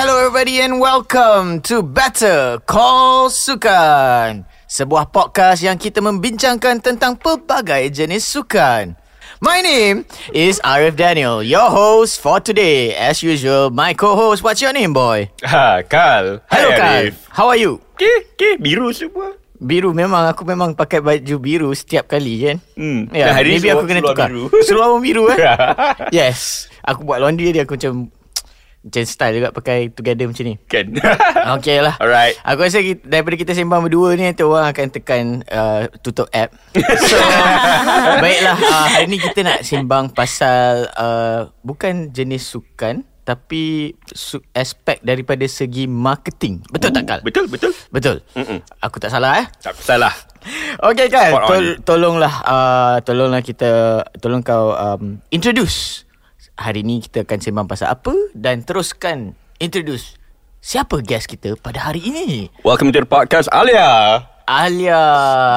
Hello everybody and welcome to Better Call Sukan. Sebuah podcast yang kita membincangkan tentang pelbagai jenis sukan. My name is Arif Daniel, your host for today. As usual, my co-host, what's your name boy? Ha, Kal. Hello Hai, Kal, Arif. how are you? Okay, okay, biru semua. Biru memang aku memang pakai baju biru setiap kali kan. Hmm. Ya, ni maybe aku seluar- kena seluar tukar. biru. Seluar pun biru eh. yes. Aku buat laundry dia aku macam macam style juga pakai together macam ni. Kan. Okay lah Alright. Aku rasa kita, daripada kita sembang berdua ni Nanti orang akan tekan uh, tutup app So Baiklah uh, Hari ni kita nak sembang pasal uh, Bukan jenis sukan Tapi su- Aspek daripada segi marketing Betul tak Kal? Betul, betul. Betul Mm-mm. Aku tak salah eh Tak salah. Okay Kal Spot on. tol- Tolonglah uh, Tolonglah kita Tolong kau um, Introduce Hari ni kita akan sembang pasal apa Dan teruskan Introduce Siapa guest kita pada hari ini? Welcome to the podcast, Alia. Alia.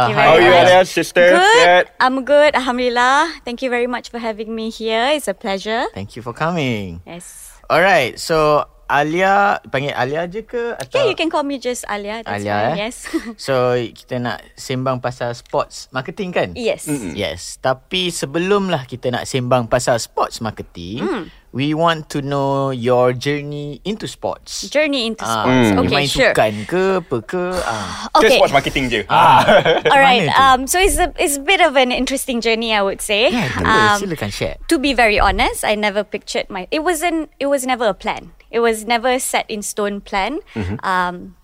You How are you. Alia, sister? Good. Yet? I'm good. Alhamdulillah. Thank you very much for having me here. It's a pleasure. Thank you for coming. Yes. Alright, so Alia panggil Alia je ke atau Yeah, you can call me just Alia. That's Alia fine. eh? Yes. So kita nak sembang pasal sports marketing kan? yes. Yes, tapi sebelumlah kita nak sembang pasal sports marketing, Hmm. We want to know your journey into sports. Journey into Ah, sports. you Okay, main sure. sukan ke apa ke? Just Okay. watch marketing je. Ah. All right. Um. So it's a it's a bit of an interesting journey, I would say. Yeah, um, silakan share. to be very honest, I never pictured my. It wasn't. It was never a plan. It was never set in stone plan. Mm-hmm. Um,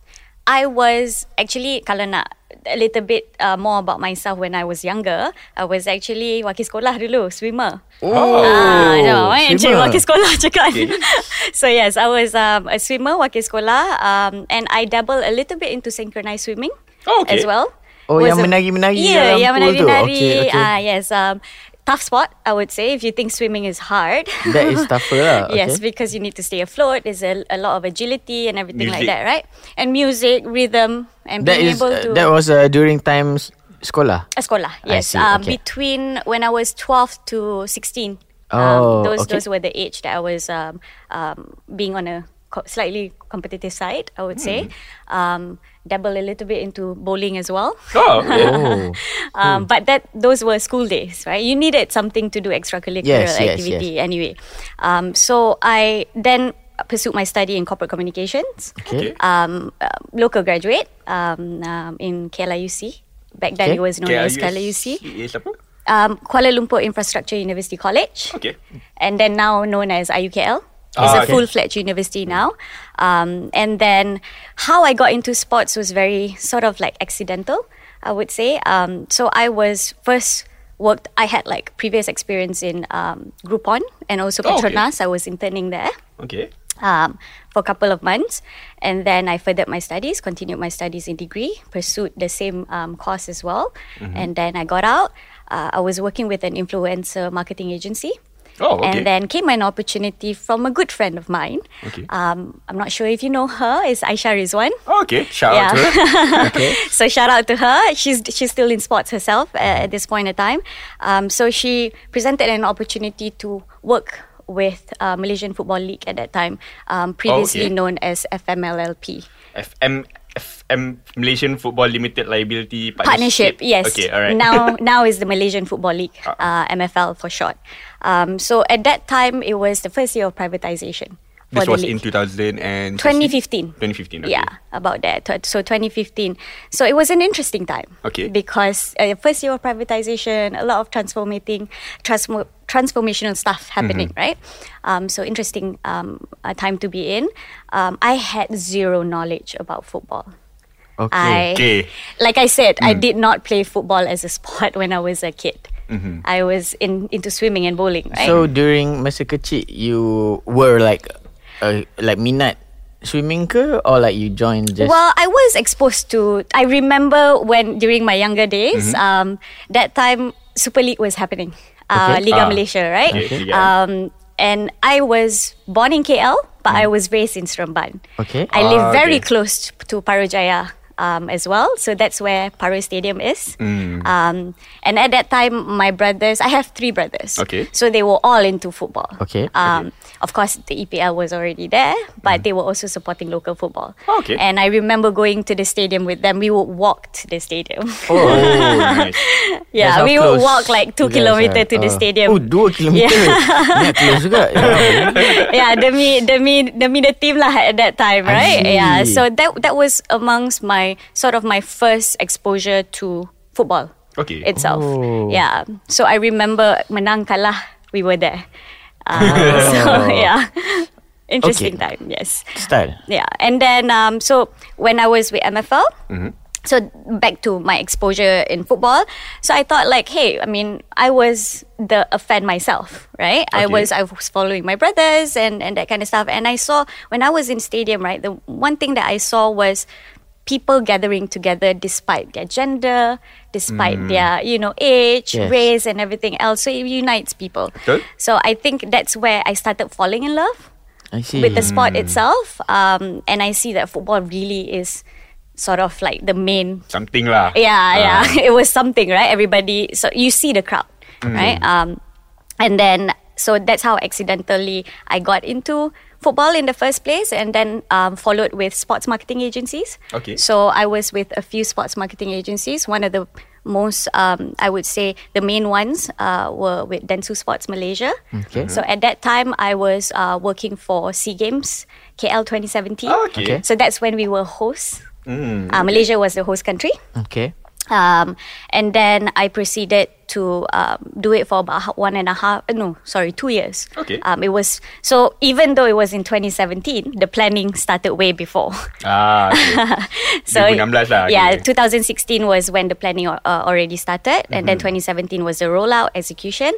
I was actually kalau nak a little bit uh, more about myself when I was younger. I was actually wakil sekolah dulu, swimmer. Oh, Ah, no, eh, swimmer. wakil sekolah cakap. so yes, I was um, a swimmer, wakil sekolah, um, and I dabble a little bit into synchronized swimming Oh, okay. as well. Oh, Was yang menari-menari Yeah, dalam yang pool tu. menari-menari. Okay, okay. Ah, yes. Um, tough spot, I would say, if you think swimming is hard. That is tougher lah. Yes, because you need to stay afloat. There's a, a lot of agility and everything like that, right? And music, rhythm, and That being is able uh, to. that was uh, during times sekolah. A sekolah, I yes. see, Um, okay. Between when I was 12 to 16. Oh, um, those okay. those were the age that I was um, um, being on a co- slightly competitive side, I would say. Dabble a little bit into bowling as well. Oh, okay. Oh. Um, But that those were school days, right? You needed something to do extracurricular Yes, yes, activity anyway. Um, so I then pursued my study in corporate communications. Okay. Um, uh, local graduate um, um, in KLIUC. Back then Okay. it was known as KLIUC. Yes. Um, Kuala Lumpur Infrastructure University College. Okay. And then now known as IUKL. It's Ah, a okay. full-fledged university now. Um, and then how I got into sports was very sort of like accidental, I would say. Um, so I was first worked, I had like previous experience in um, Groupon and also Oh, okay. Petronas. I was interning there Okay. um, for a couple of months. And then I furthered my studies, continued my studies in degree, pursued the same um, course as well. Mm-hmm. And then I got out. Uh, I was working with an influencer marketing agency. Oh, okay. And then came an opportunity from a good friend of mine. Okay. Um, I'm not sure if you know her. It's Aisha Rizwan. Oh, okay. Shout out to her. okay. So shout out to her. She's she's still in sports herself uh, at this point in time. Um, so she presented an opportunity to work with uh, Malaysian Football League at that time, um, previously okay. known as FMLLP. FM FM Malaysian Football Limited Liability Partnership, Partnership. yes. Okay, alright. Now, now is the Malaysian Football League, Ah. uh, MFL for short. Um, so at that time, it was the first year of privatization. This was league. in 2015. 2015. 2015. Okay. Yeah, about that. So 2015. So it was an interesting time. Okay. Because uh, first year of privatization, a lot of transformating, transmo- transformational stuff happening, Mm-hmm. right? Um, so interesting um, time to be in. Um, I had zero knowledge about football. Okay. I, Okay. like I said, I Mm. did not play football as a sport when I was a kid. Mm-hmm. I was in into swimming and bowling, right? So during masa kecil you were like uh, like minat swimming ke or like you joined just Well, I was exposed to. I remember when during my younger days, Mm-hmm. um, that time Super League was happening, uh, Okay. Liga Ah. Malaysia, right? Okay, Um, and I was born in KL, but I was raised in Seremban. Okay. I live Ah, very okay. close to Parujaya. Um, as well. So that's where Paroi Stadium is. Um, and at that time, my brothers, I have three brothers. Okay. So they were all into football. Okay. Um, Of course, the EPL was already there, but they were also supporting local football. Okay. And I remember going to the stadium with them. We would walk to the stadium. Oh, nice. Yeah, we close would walk like two you guys kilometer are. to the Oh. stadium. Oh, dua kilometer. Ingat close juga. yeah, demi demi demi the team lah at that time, right? Yeah, so that that was amongst my sort of my first exposure to football Okay. itself. Oh. Yeah, so I remember menang kalah, we were there. Uh, so yeah, interesting Okay. time. Yes. Style. Yeah, and then um, so when I was with MFL, Mm-hmm. so back to my exposure in football. So I thought like, hey, I mean, I was the a fan myself, right? I was I was following my brothers and and that kind of stuff, and I saw when I was in stadium, right? The one thing that I saw was people gathering together despite their gender, despite their you know age, Yes. race, and everything else. So it unites people. Betul. So I think that's where I started falling in love with the sport itself. Um, and I see that football really is sort of like the main. Something lah. Yeah, yeah. Ah. it was something, right? Everybody. So you see the crowd, right? Um, and then so that's how accidentally I got into football in the first place, and then um, followed with sports marketing agencies. Okay. So I was with a few sports marketing agencies. One of the most, um, I would say, the main ones uh, were with Densu Sports Malaysia. Okay. So at that time, I was uh, working for Sea Games KL 2017. Oh, okay. Okay. So that's when we were hosts. Mm. Uh, Malaysia was the host country. Okay. Um, and then I proceeded to um, do it for about one and a half, uh, no, sorry, two years. Okay. Um, it was, so even though it was in 2017, the planning started way before. Ah, okay. so 2016 lah, yeah, okay. 2016 was when the planning uh, already started, and then Mm-hmm. 2017 was the rollout execution,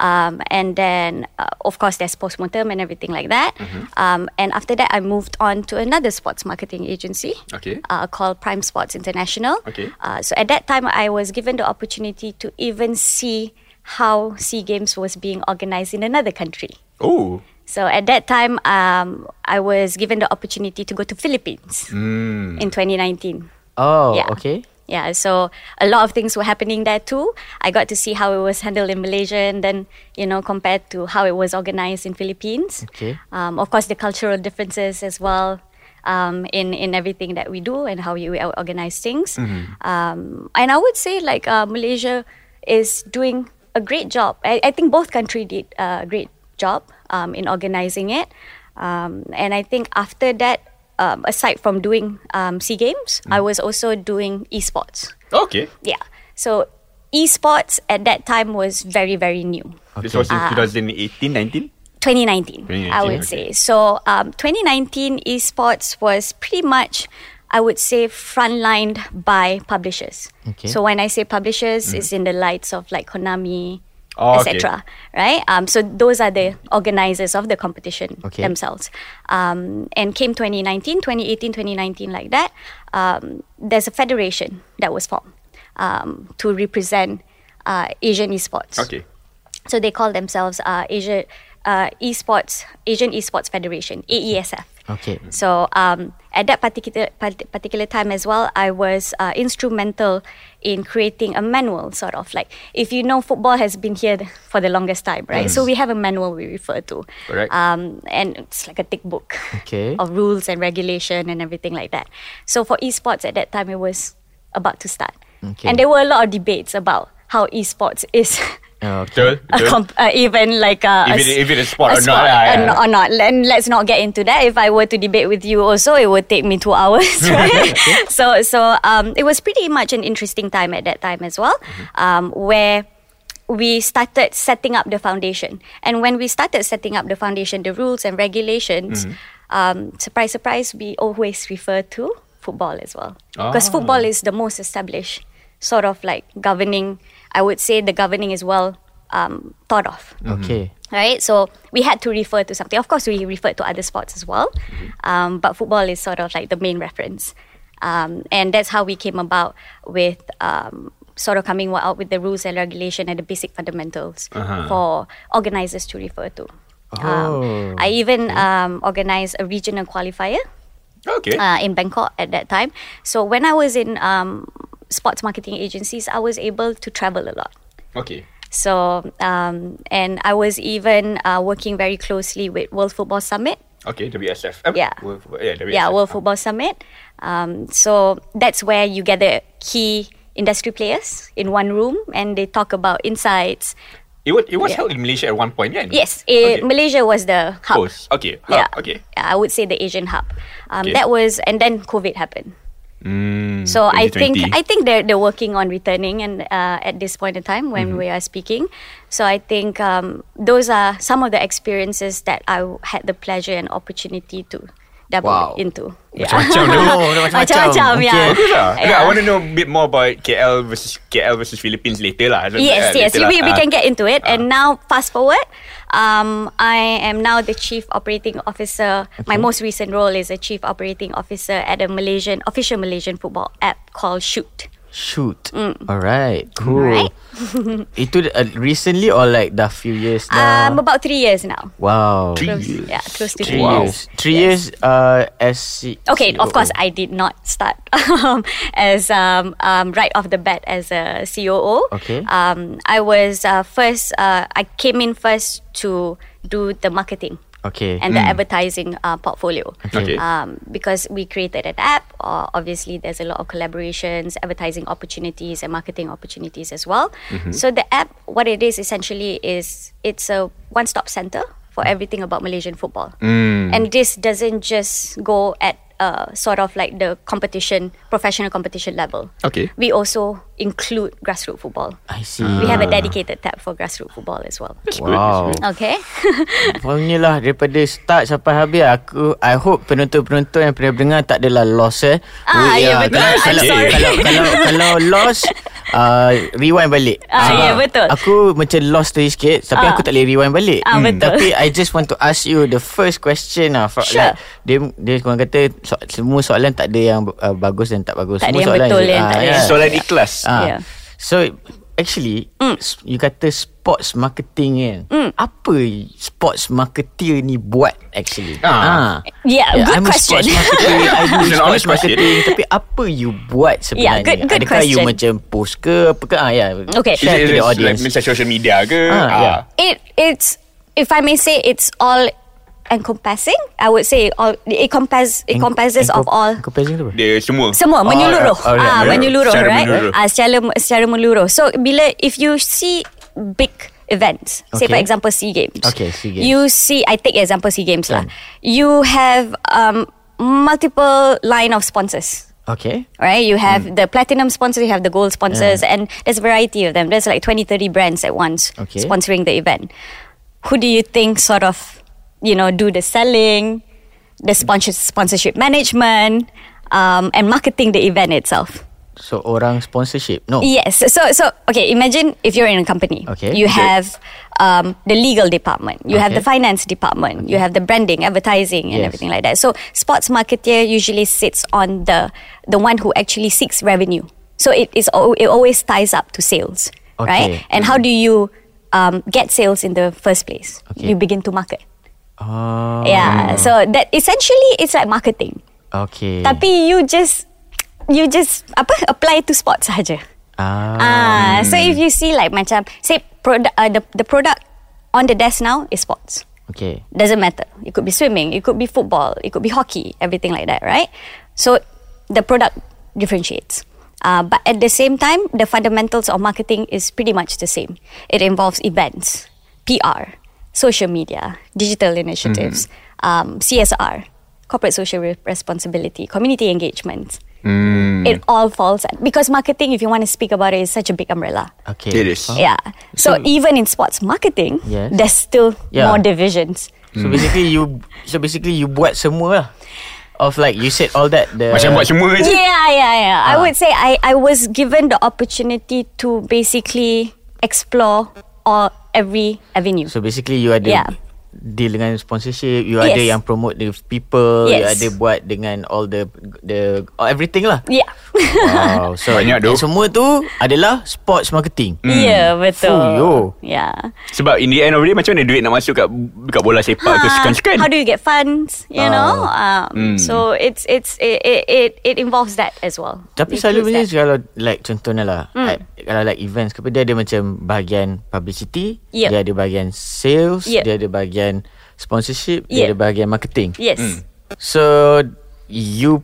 um, and then uh, of course there's postmortem and everything like that. Mm-hmm. Um, and after that, I moved on to another sports marketing agency, Okay. uh, called Prime Sports International. Okay. Uh, so at that time, I was given the opportunity to even see how Sea Games was being organized in another country. Oh. So at that time, um, I was given the opportunity to go to Philippines Mm. in 2019. Oh, Yeah. okay. Yeah, so a lot of things were happening there too. I got to see how it was handled in Malaysia and then, you know, compared to how it was organized in Philippines. Okay. Um, of course, the cultural differences as well um, in, in everything that we do and how we we organize things. Um, and I would say, like, uh, Malaysia is doing a great job. I, I think both countries did a great job um, in organizing it. Um, and I think after that, um, aside from doing um, SEA Games, I was also doing esports. Okay. Yeah. So esports at that time was very, very new. This was in Ah. 2018, 19? 2019, 2019, I would okay. say. So um, 2019 esports was pretty much, I would say, frontlined by publishers. Okay. So when I say publishers, it's in the lights of like Konami, Oh, okay. etc. Right? Um, so those are the organizers of the competition Okay. themselves. Um, and came 2019, 2018, 2019, like that. Um, there's a federation that was formed um, to represent uh, Asian esports. Okay. So they call themselves uh, Asia uh, Esports Asian Esports Federation AESF. Okay. So um, at that particular particular time as well, I was uh, instrumental in creating a manual, sort of like if you know football has been here for the longest time, right? So we have a manual we refer to, Correct. um, and it's like a thick book Okay. of rules and regulation and everything like that. So for esports at that time, it was about to start, Okay. and there were a lot of debates about how esports is. Oh, okay. A comp- uh, even like uh, If a it- if it is sport a or not uh, yeah. or not. Then let's not get into that. If I were to debate with you, also it would take me two hours. Right? so so um, it was pretty much an interesting time at that time as well, um, where we started setting up the foundation. And when we started setting up the foundation, the rules and regulations, um, surprise surprise, we always refer to football as well because Ah. football is the most established sort of like governing. I would say the governing is well um, thought of Okay. right? So we had to refer to something. Of course, we referred to other sports as well, um, but football is sort of like the main reference, um, and that's how we came about with um, sort of coming out with the rules and regulation and the basic fundamentals Uh-huh. for organizers to refer to. Oh, Um, I even um, organized a regional qualifier Okay. uh, in Bangkok at that time. So when I was in um, sports marketing agencies, I was able to travel a lot. Okay. So um, and I was even uh, working very closely with World Football Summit. Okay, WSF. Um, Yeah. World, yeah, WSF. Yeah, World Football Summit. Um, so that's where you gather key industry players in one room and they talk about insights. It was, it was Yeah. held in Malaysia at one point, yeah? Yes, eh, Okay. Malaysia was the hub. Host. Okay. Hub. Yeah, Okay. I would say the Asian hub. Um, Okay. That was, and then COVID happened. Mm, So I think I think they're they're working on returning and uh, at this point in time when Mm-hmm. we are speaking. So I think um, those are some of the experiences that I had the pleasure and opportunity to dabble Wow. into. Macam-macam tu. Oh, macam-macam. Macam-macam, Okay. yeah. Bagus lah. Yeah. Yeah. I want to know a bit more about KL versus KL versus Philippines later lah. Yes, uh, yes. later We, lah. we Ah. can get into it. And now, fast forward, um, I am now the chief operating officer. My most recent role is a chief operating officer at a Malaysian official Malaysian football app called Shoot. Shoot. Alright, cool. Alright. Itu uh, recently or like dah few years now? Um, about three years now. wow. Three Close, years. yeah, close to Three three Wow. years. Three years uh, as C- Okay, of course. I did not start um, as um, um, right off the bat as a COO. Okay. Um, I was uh, first. Uh, I came in first to do the marketing. Okay. and the advertising uh, portfolio. Okay. Um, because we created an app, uh, obviously there's a lot of collaborations, advertising opportunities, and marketing opportunities as well. So the app, what it is essentially is it's a one-stop center for everything about Malaysian football, and this doesn't just go at uh, sort of like the competition, professional competition level. Okay. We also include grassroots football. I see. We have a dedicated tab for grassroots football as well. Wow. Okay. Pokoknya lah daripada start sampai habis aku I hope penonton-penonton yang pernah dengar tak adalah loss eh. Ah, We- ya, ah, betul. Kalau I'm kalau, sorry. kalau kalau kalau loss uh, rewind balik. Ah, Sebab ya, betul. Aku macam lost tadi sikit tapi Ah. aku tak boleh rewind balik. Ah, betul. Tapi I just want to ask you the first question lah. Sure. Like, dia dia orang kata so, semua soalan tak ada yang uh, bagus dan tak bagus. Tak ada semua yang soalan betul je- ah, tak ada yeah. yang- Soalan ikhlas. Ah. Yeah. So actually Mm. s- you kata sports marketing kan. Apa sports marketer ni buat actually? Ah. Yeah, good I'm question. a sports marketer. I do sports honest marketing tapi apa you buat sebenarnya? Yeah, good- good Adakah you question. macam post ke apa ke? Ah ya. Okay. Share to the like audience. macam social media ke? Ah, yeah. it it's if I may say it's all encompassing. I would say all it compass it compasses of all Encompassing tu? Dia semua. semua menyeluruh. oh, yeah, ah, yeah. menyeluruh, Secara right? menyeluruh. Ah, secara secara menyeluruh. So bila if you see big events, say for example SEA Games. Okay, SEA Games. You see I take example SEA Games lah. You have um multiple line of sponsors. Okay. right? You have the platinum sponsors, you have the gold sponsors, and there's a variety of them. There's like 20, 30 brands at once Okay. sponsoring the event. Who do you think sort of, you know, do the selling, the sponsor- sponsorship management, um, and marketing the event itself? So orang sponsorship. No. Yes. So so okay. Imagine if you're in a company. Okay. You Okay. have um, the legal department. You have the finance department. You have the branding, advertising, and Yes. everything like that. So sports marketer usually sits on the the one who actually seeks revenue. So it is it always ties up to sales, right? Okay. And how do you um, get sales in the first place? Okay. You begin to market. Oh. Yeah. So that essentially it's like marketing. Okay. Tapi you just you just apa apply to sports saja. ah. Ah, so if you see like macam say product uh, the the product on the desk now is sports. Okay. Doesn't matter. It could be swimming, it could be football, it could be hockey, everything like that, right? So the product differentiates. Uh, but at the same time, the fundamentals of marketing is pretty much the same. It involves events, PR, social media, digital initiatives, um, CSR, corporate social re- responsibility, community engagement. It all falls because marketing, if you want to speak about it, is such a big umbrella. Okay. It is. Yeah. So, even in sports marketing, Yes. there's still Yeah. more divisions. So basically you so basically you buat semua lah. Of like you said all that the Macam buat semua je. Yeah, yeah, yeah. I Ah. would say I, I was given the opportunity to basically explore all every avenue. So basically you ada Yeah. deal dengan sponsorship, you ada Yes. yang promote the people, you Yes. ada buat dengan all the the oh, everything lah. Yeah. Wow So Banyak tu. Semua tu Adalah Sports marketing Ya, yeah, betul. Fuyo. Yeah. Sebab in the end of the day Macam mana duit nak masuk kat, kat bola sepak ke Ah, sukan-sukan How do you get funds? You know, um, Mm. so it's it's it, it it it involves that as well. Tapi selalu macam kalau like contohnya lah Hmm. like, kalau like events ke apa dia ada macam bahagian publicity, Yep. dia ada bahagian sales, Yep. dia ada bahagian sponsorship, Yep. dia ada bahagian marketing. Yes. So you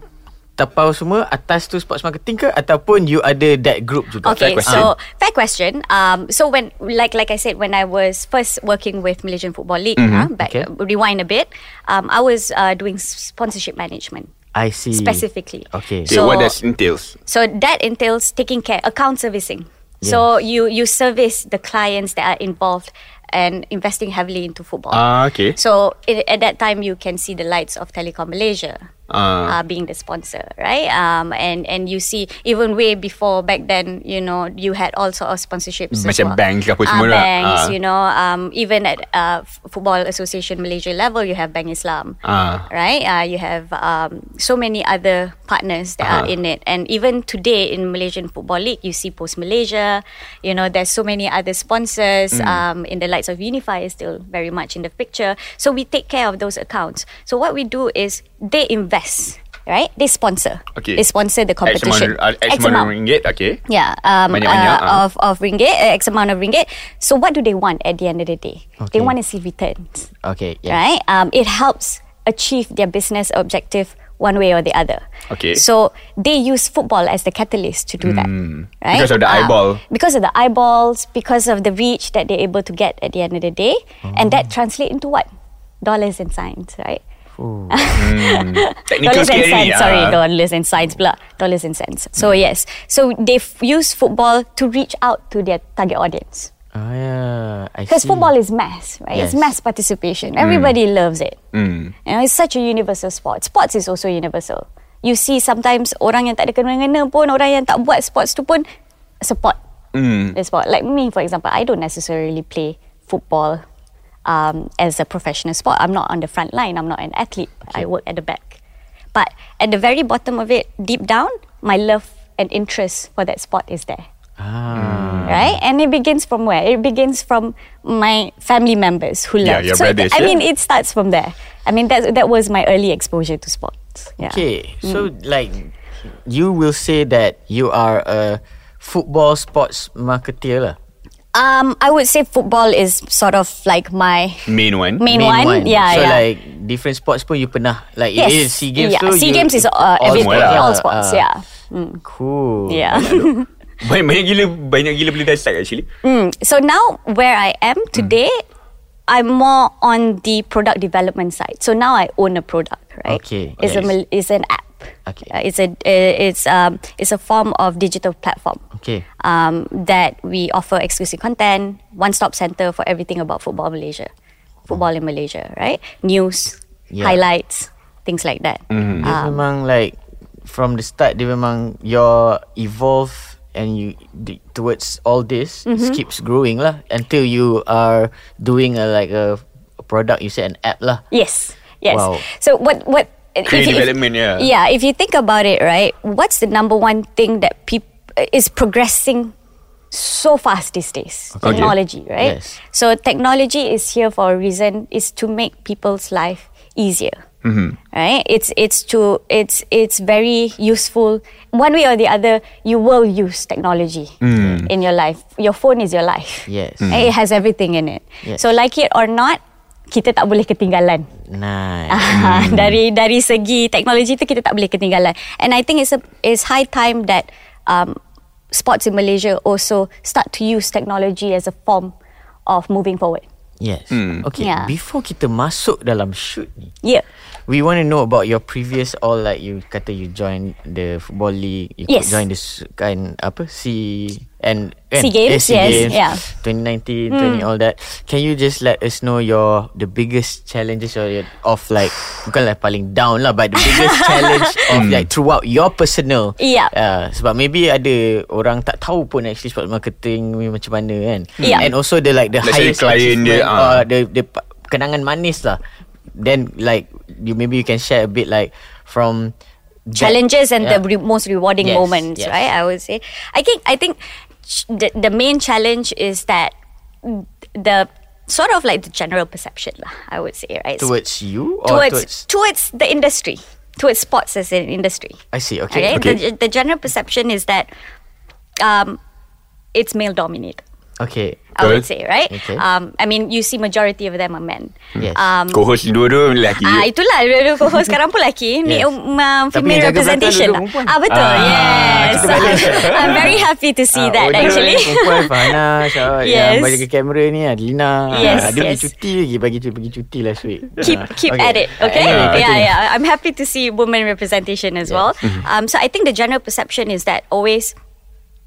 tapau semua atas tu sports marketing ke ataupun you ada that group juga? Okay, question. so fair question. Um, so when like like I said, when I was first working with Malaysian Football League, huh, back Okay. rewind a bit, um, I was uh, doing sponsorship management I see. specifically. Okay. okay, So- What does entails So that entails taking care, account servicing. So you you service the clients that are involved and investing heavily into football. Ah, okay. So i at that time, you can see the lights of Telecom Malaysia. Uh, being the sponsor, right? Um, and and you see even way before back then, you know, you had all sort of sponsorships. Macam well. banks ke apa semua lah. Banks, Ah. you know, um, even at uh, Football Association Malaysia level, you have Bank Islam, Ah. right? Uh, you have um, so many other partners that are Ah. in it, and even today in Malaysian Football League, you see Post Malaysia. You know, there's so many other sponsors. Mm. Um, in the likes of Unify is still very much in the picture. So we take care of those accounts. So what we do is they invest. Right, they sponsor. Okay. They sponsor the X amount, competition. uh, X amount of ringgit Okay Yeah, um, uh, ah. of of ringgit, uh, x amount of ringgit. So what do they want at the end of the day? Okay. They want to see returns, Okay, yeah. right? Um, it helps achieve their business objective one way or the other. Okay. So they use football as the catalyst to do that, right? Because of the Uh, eyeball. Because of the eyeballs, because of the reach that they're able to get at the end of the day, and that translate into what? Dollars and cents, right? Technical dollars and cents. Sorry, ah. dollars and cents pula. Dollars and cents. So yes, so they f- use football to reach out to their target audience. Ah, yeah. Because football is mass, right? It's Yes. mass participation. Everybody loves it. Mm. You know, it's such a universal sport. Sports is also universal. You see sometimes orang yang tak ada kena-mengena pun, orang yang tak buat sports tu pun support Mm. the sport. Like me, for example, I don't necessarily play football um, as a professional sport. I'm not on the front line. I'm not an athlete. I work at the back. But at the very bottom of it, deep down, my love and interest for that sport is there. Ah. Right? And it begins from where? It begins from my family members who Yeah, love. your so brothers, I yeah. mean, it starts from there. I mean, that that was my early exposure to sports. Yeah. Okay, so like you will say that you are a football sports marketeer lah. Um, I would say football is sort of like my Main one main, one. Yeah, so yeah. like different sports pun you pernah like yes. it is SEA Games yeah. tu SEA Games is uh, all semua lah. all sports. Ah. yeah. Mm. Cool. Yeah. Banyak, banyak gila Banyak gila dah start actually Mm. So now where I am today, I'm more on the product development side. So now I own a product, right? Okay, It's a yes. mil- it's an app. Okay. Uh, it's a uh, it's um it's a form of digital platform. Okay. Um, that we offer exclusive content, one stop center for everything about football Malaysia, football in Malaysia, right? News, Yeah. highlights, things like that. Dia Um, memang like from the start dia memang your evolve and you di- towards all this Mm-hmm. keeps growing lah until you are doing a like a, a product you said an app lah. Yes. Yes. Wow. So what what if Career you- if- development, yeah. Yeah, if you think about it, right? What's the number one thing that people is progressing so fast these days? Okay. Technology, right? Yes. So technology is here for a reason is to make people's life easier. Mm-hmm. Right? It's it's to it's it's very useful. One way or the other, you will use technology mm. in your life. Your phone is your life. Yes. And It has everything in it. Yes. So like it or not, kita tak boleh ketinggalan. Nice. Ah, dari dari segi teknologi tu kita tak boleh ketinggalan. And I think it's a it's high time that um, sports in Malaysia also start to use technology as a form of moving forward. Yes. Okay. Yeah. Before kita masuk dalam shoot ni, Yeah. We want to know about your previous all like you kata you join the football league, you Yes. join the s- kan apa SEA and kan? SEA Games, SEA yes, Games, yeah. 2019, 20 all that. Can you just let us know your the biggest challenges or your, of like bukanlah paling down lah, but the biggest challenge of like throughout your personal. Yeah. Uh, sebab maybe ada orang tak tahu pun actually sport marketing ni macam mana kan. Yeah. And also the like the Let's highest client dia, uh, the the pa- kenangan manis lah. Then like you maybe you can share a bit like from challenges and the re- most rewarding Yes, moments, yes. right? I would say. I think I think ch- the the main challenge is that the sort of like the general perception, I would say, right? Towards you or towards towards the industry, towards sports as an industry. I see. Okay. Okay. Okay. The, the general perception is that um, it's male dominated. Okay. I would say, right? Okay. Um, I mean, you see majority of them are men. Yes. Um, Co-host dua-dua lelaki. Ah itulah dua-dua co-host sekarang pun lelaki ni Yes. um, uh, Tapi female jaga representation lah. Ah betul. Ah, yes. I'm very happy to see Ah, that actually. Perempuan Fahana Syawat Yes. Yang bagi kamera ni Adlina Yes, Ah, Dia pergi yes. cuti lagi Bagi pergi cuti last week keep Ah, keep okay. at it okay Anyway, yeah continue. yeah i'm happy to see women representation as well Mm-hmm. um so i think the general perception is that always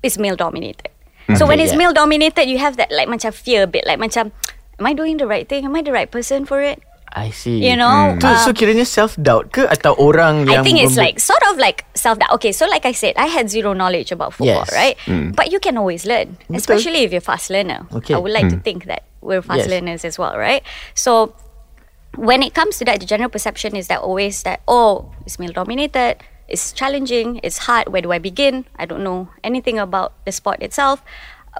is male dominated so mm. when it's yeah. male dominated you have that like macam fear a bit like macam am i doing the right thing am i the right person for it I see You know, mm. Tu, uh, So kiranya self-doubt ke Atau orang I yang think it's like sort of like self doubt. Okay, so like I said, I had zero knowledge about football, Yes. right? Mm. But you can always learn, Betul. especially if you're fast learner. Okay. I would like to think that we're fast Yes. learners as well, right? So when it comes to that, the general perception is that always that oh, it's male dominated, it's challenging, it's hard. Where do I begin? I don't know anything about the sport itself.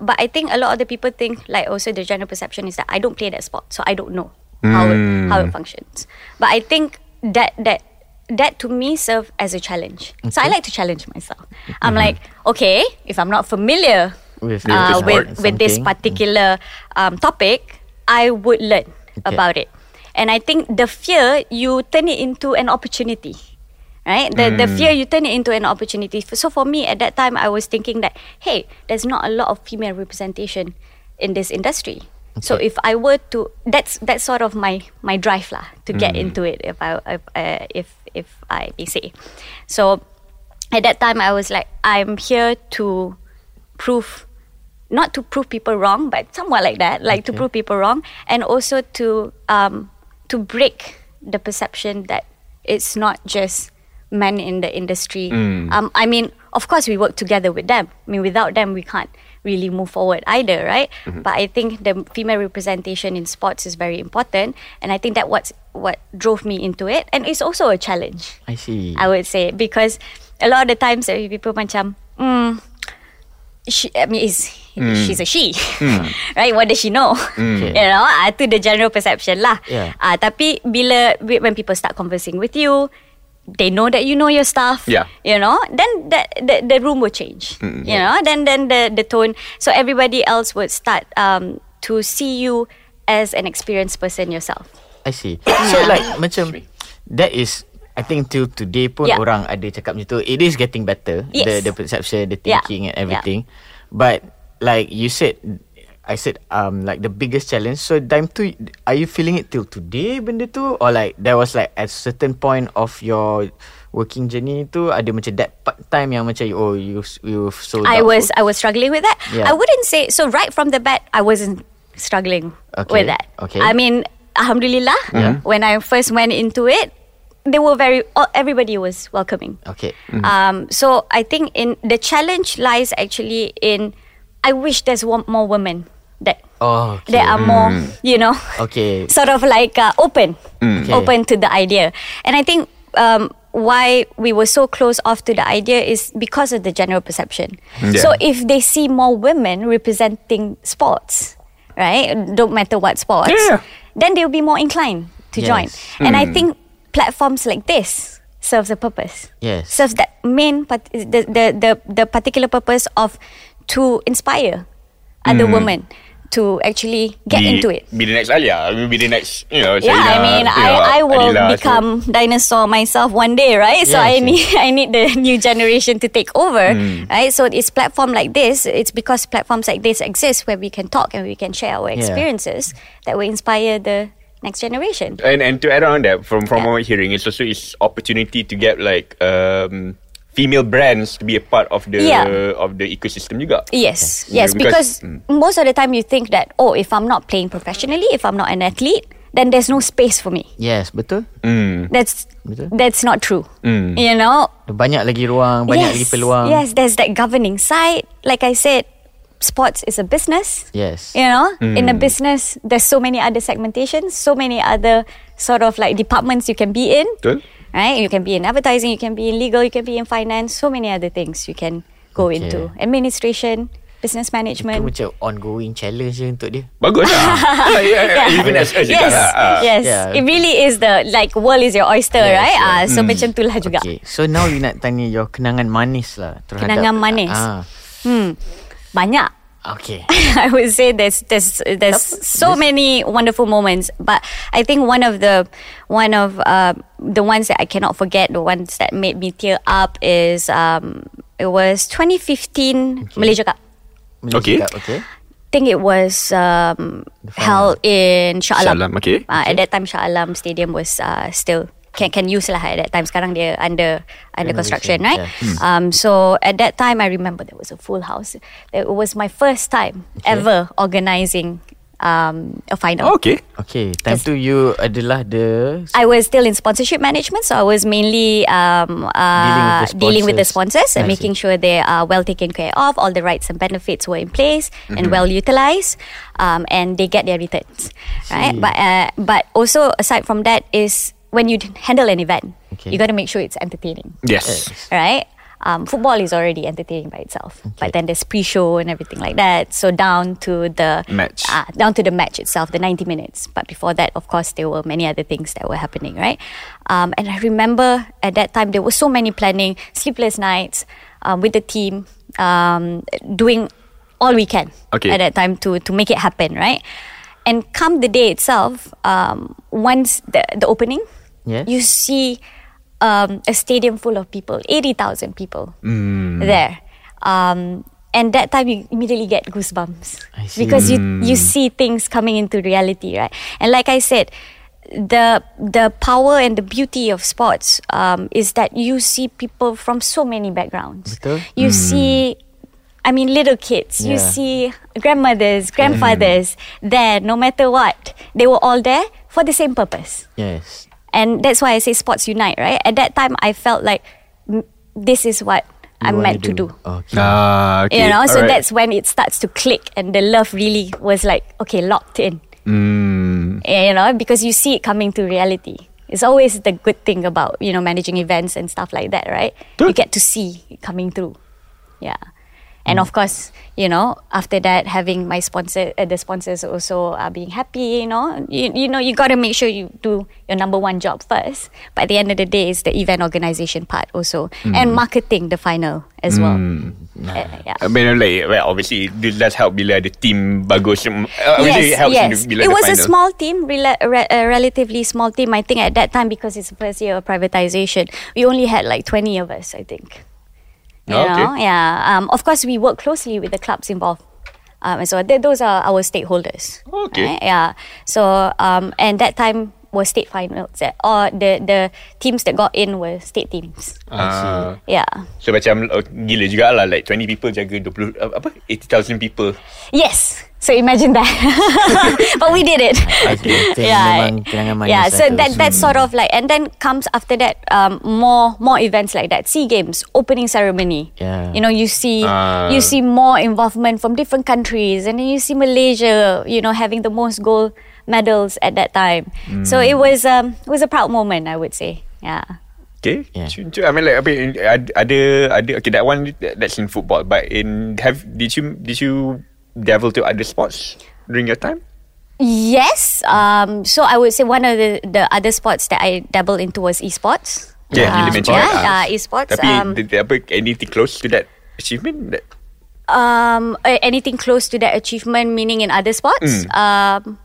But I think a lot of the people think like also the general perception is that I don't play that sport, so I don't know how it, how it functions. But I think that that that to me serve as a challenge. So I like to challenge myself. I'm like, okay, if I'm not familiar With uh, with with this particular um, topic, I would learn Okay. about it. And I think the fear you turn it into an opportunity. Right? The the Hmm. fear you turn it into an opportunity. So for me at that time I was thinking that hey, there's not a lot of female representation in this industry. So if I were to that's that's sort of my my drive lah to Hmm. get into it if I if uh, if if I may say. So at that time I was like I'm here to prove not to prove people wrong but somewhat like that like to prove people wrong and also to um to break the perception that it's not just men in the industry. Um i mean of course we work together with them. I mean without them we can't really move forward either right? But i think the female representation in sports is very important and i think that what's what drove me into it and it's also a challenge I see. I would say because a lot of the times people macam mm, she, I mean is she's a she right? What does she know? Okay. you know uh, to the general perception lah. Yeah. uh, tapi bila when people start conversing with you they know that you know your stuff Yeah. you know then that the, the room will change you know then then the the tone. So everybody else would start um, to see you as an experienced person yourself. I see. So like Macam That is I think till today pun Yeah. Orang ada cakap macam tu. It is getting better. Yes. The the perception The Yeah. thinking and everything. But Like you said I said um like the biggest challenge so time tu are you feeling it till today benda tu or like there was like at certain point of your working journey tu ada macam that part time yang macam oh you you so I doubtful? was I was struggling with that. Yeah. I wouldn't say so. Right from the bat, I wasn't struggling Okay, with that. okay. I mean, Alhamdulillah, Yeah. when I first went into it, they were very. Everybody was welcoming. okay Um, so I think in the challenge lies actually in. I wish there's one more women that oh okay. that are more, you know, okay sort of like uh, open, Okay. open to the idea. And I think um, why we were so close off to the idea is because of the general perception. Yeah. So if they see more women representing sports, right, don't matter what sports, Yeah. then they'll be more inclined to Yes. join. And I think platforms like this serves a purpose. Yes. serves that main part- the the the, the particular purpose of to inspire other women to actually get be, into it. Be the next Alia. Be the next, you know, Yeah, I mean, I, know, I will Adila, so- become dinosaur myself one day, right? So Yes, I yes. need I need the new generation to take over, Hmm. right? So it's platform like this. It's because platforms like this exist where we can talk and we can share our Yeah. experiences that will inspire the next generation. And and to add on that, from from Yeah. what we're hearing, it's also it's opportunity to get like um female brands to be a part of the Yeah. of the ecosystem juga. Yes, Yeah, yes, because- because, most of the time you think that oh, if I'm not playing professionally, if I'm not an athlete, then there's no space for me. yes betul Mm. That's Betul. that's not true. Mm. You know, banyak lagi ruang banyak lagi peluang Yes, there's that governing side. Like I said, sports is a business. yes You know, in Hmm. a business, there's so many other segmentations, so many other sort of like departments you can be in. Betul? Right? You can be in advertising, you can be in legal, you can be in finance, so many other things you can go Okay. into. Administration, business Itu management. macam ongoing challenge je untuk dia. Bagus lah. yeah. Even as juga Yes, lah. Ah. yes. Yeah. It really is the like world is your oyster, Yes, right? yeah. Ah, so macam tu lah juga. Okay, so now you nak tanya your kenangan manis lah terhadap Kenangan manis. Ah, Hmm, banyak. Okay. I would say there's there's there's so many wonderful moments, but I think one of the one of uh, the ones that I cannot forget, the ones that made me tear up is um, it was 2015 Malaysia Cup. Boleh Okay. cakap, okay. I think it was um, held in Shah Alam. Shah Alam, okay. Uh, At that time, Shah Alam Stadium was uh, still can can use lah at that time. Sekarang dia under under construction, right? yeah. Um, so at that time, I remember there was a full house. It was my first time ever organizing um, a final. Oh, okay. Okay, time tu you adalah the I was still in sponsorship management, so I was mainly um, uh, Dealing with the dealing with the sponsors and making sure they are well taken care of, all the rights and benefits were in place and Mm-hmm. well utilized, um, and they get their returns, right? But uh, but also aside from that is when you handle an event, Okay. you got to make sure it's entertaining, Yes. right? Um, football is already entertaining by itself, but then there's pre-show and everything like that. So down to the Match. uh, down to the match itself, the 90 minutes. But before that, of course, there were many other things that were happening, right? Um, and I remember at that time, there were so many planning, sleepless nights um, with the team, um, doing all we can Okay. at that time to, to make it happen, right? And come the day itself, um, once the, the opening, Yes. you see um, a stadium full of people, 80,000 people there. Um, and that time you immediately get goosebumps I see. because you you see things coming into reality, right? And like I said, the the power and the beauty of sports um, is that you see people from so many backgrounds. Betul. You see, I mean, little kids. You see grandmothers, grandfathers there. No matter what, they were all there for the same purpose. Yes. And that's why I say sports unite, right? At that time, I felt like this is what You I'm wanna meant to do. Okay. Ah, okay. You know, so Alright. that's when it starts to click, and the love really was like, okay, locked in. Mm. You know, because you see it coming to reality. It's always the good thing about you know managing events and stuff like that, right? You get to see it coming through. Yeah. And of course, you know, after that, having my sponsor, uh, the sponsors also are being happy, you know, you, you know, you got to make sure you do your number one job first. But at the end of the day, it's the event organization part also, and marketing the final as well. Uh, yeah. I mean, like, well, obviously, it does help bila ada team bagus. Uh, obviously, it the- bila It was a small team, rela- re- a relatively small team. I think at that time because it's the first year of privatization, we only had like twenty of us. I think. You Oh, okay. know, yeah. Um, of course, we work closely with the clubs involved. Um, and so th- those are our stakeholders. Okay. right? Yeah. So um, and that time was state finals. eh, Or the the teams that got in were state teams. Ah. Yeah. So macam oh, gila juga lah Like 20 people jaga 20 uh, Apa 80,000 people Yes. So imagine that. but we did it. Okay, itu memang kenangan yeah. So tu. that that's sort of like, and then comes after that, um, more more events like that. Sea Games opening ceremony. Yeah. You know, you see Ah. you see more involvement from different countries, and then you see Malaysia, you know, having the most gold medals at that time. So it was um it was a proud moment, I would say. Yeah. Okay Yeah. yeah. I mean like Ada ada Okay that one that- That's in football But in have Did you Did you Devil to other sports During your time Yes. Um, so I would say one of the, the other sports that I dabbled into was esports. Yeah, you Um, mentioned yeah, that. uh, esports. Tapi um, apa, Anything close to that Achievement that, um, anything close to that achievement, meaning in other sports? Um,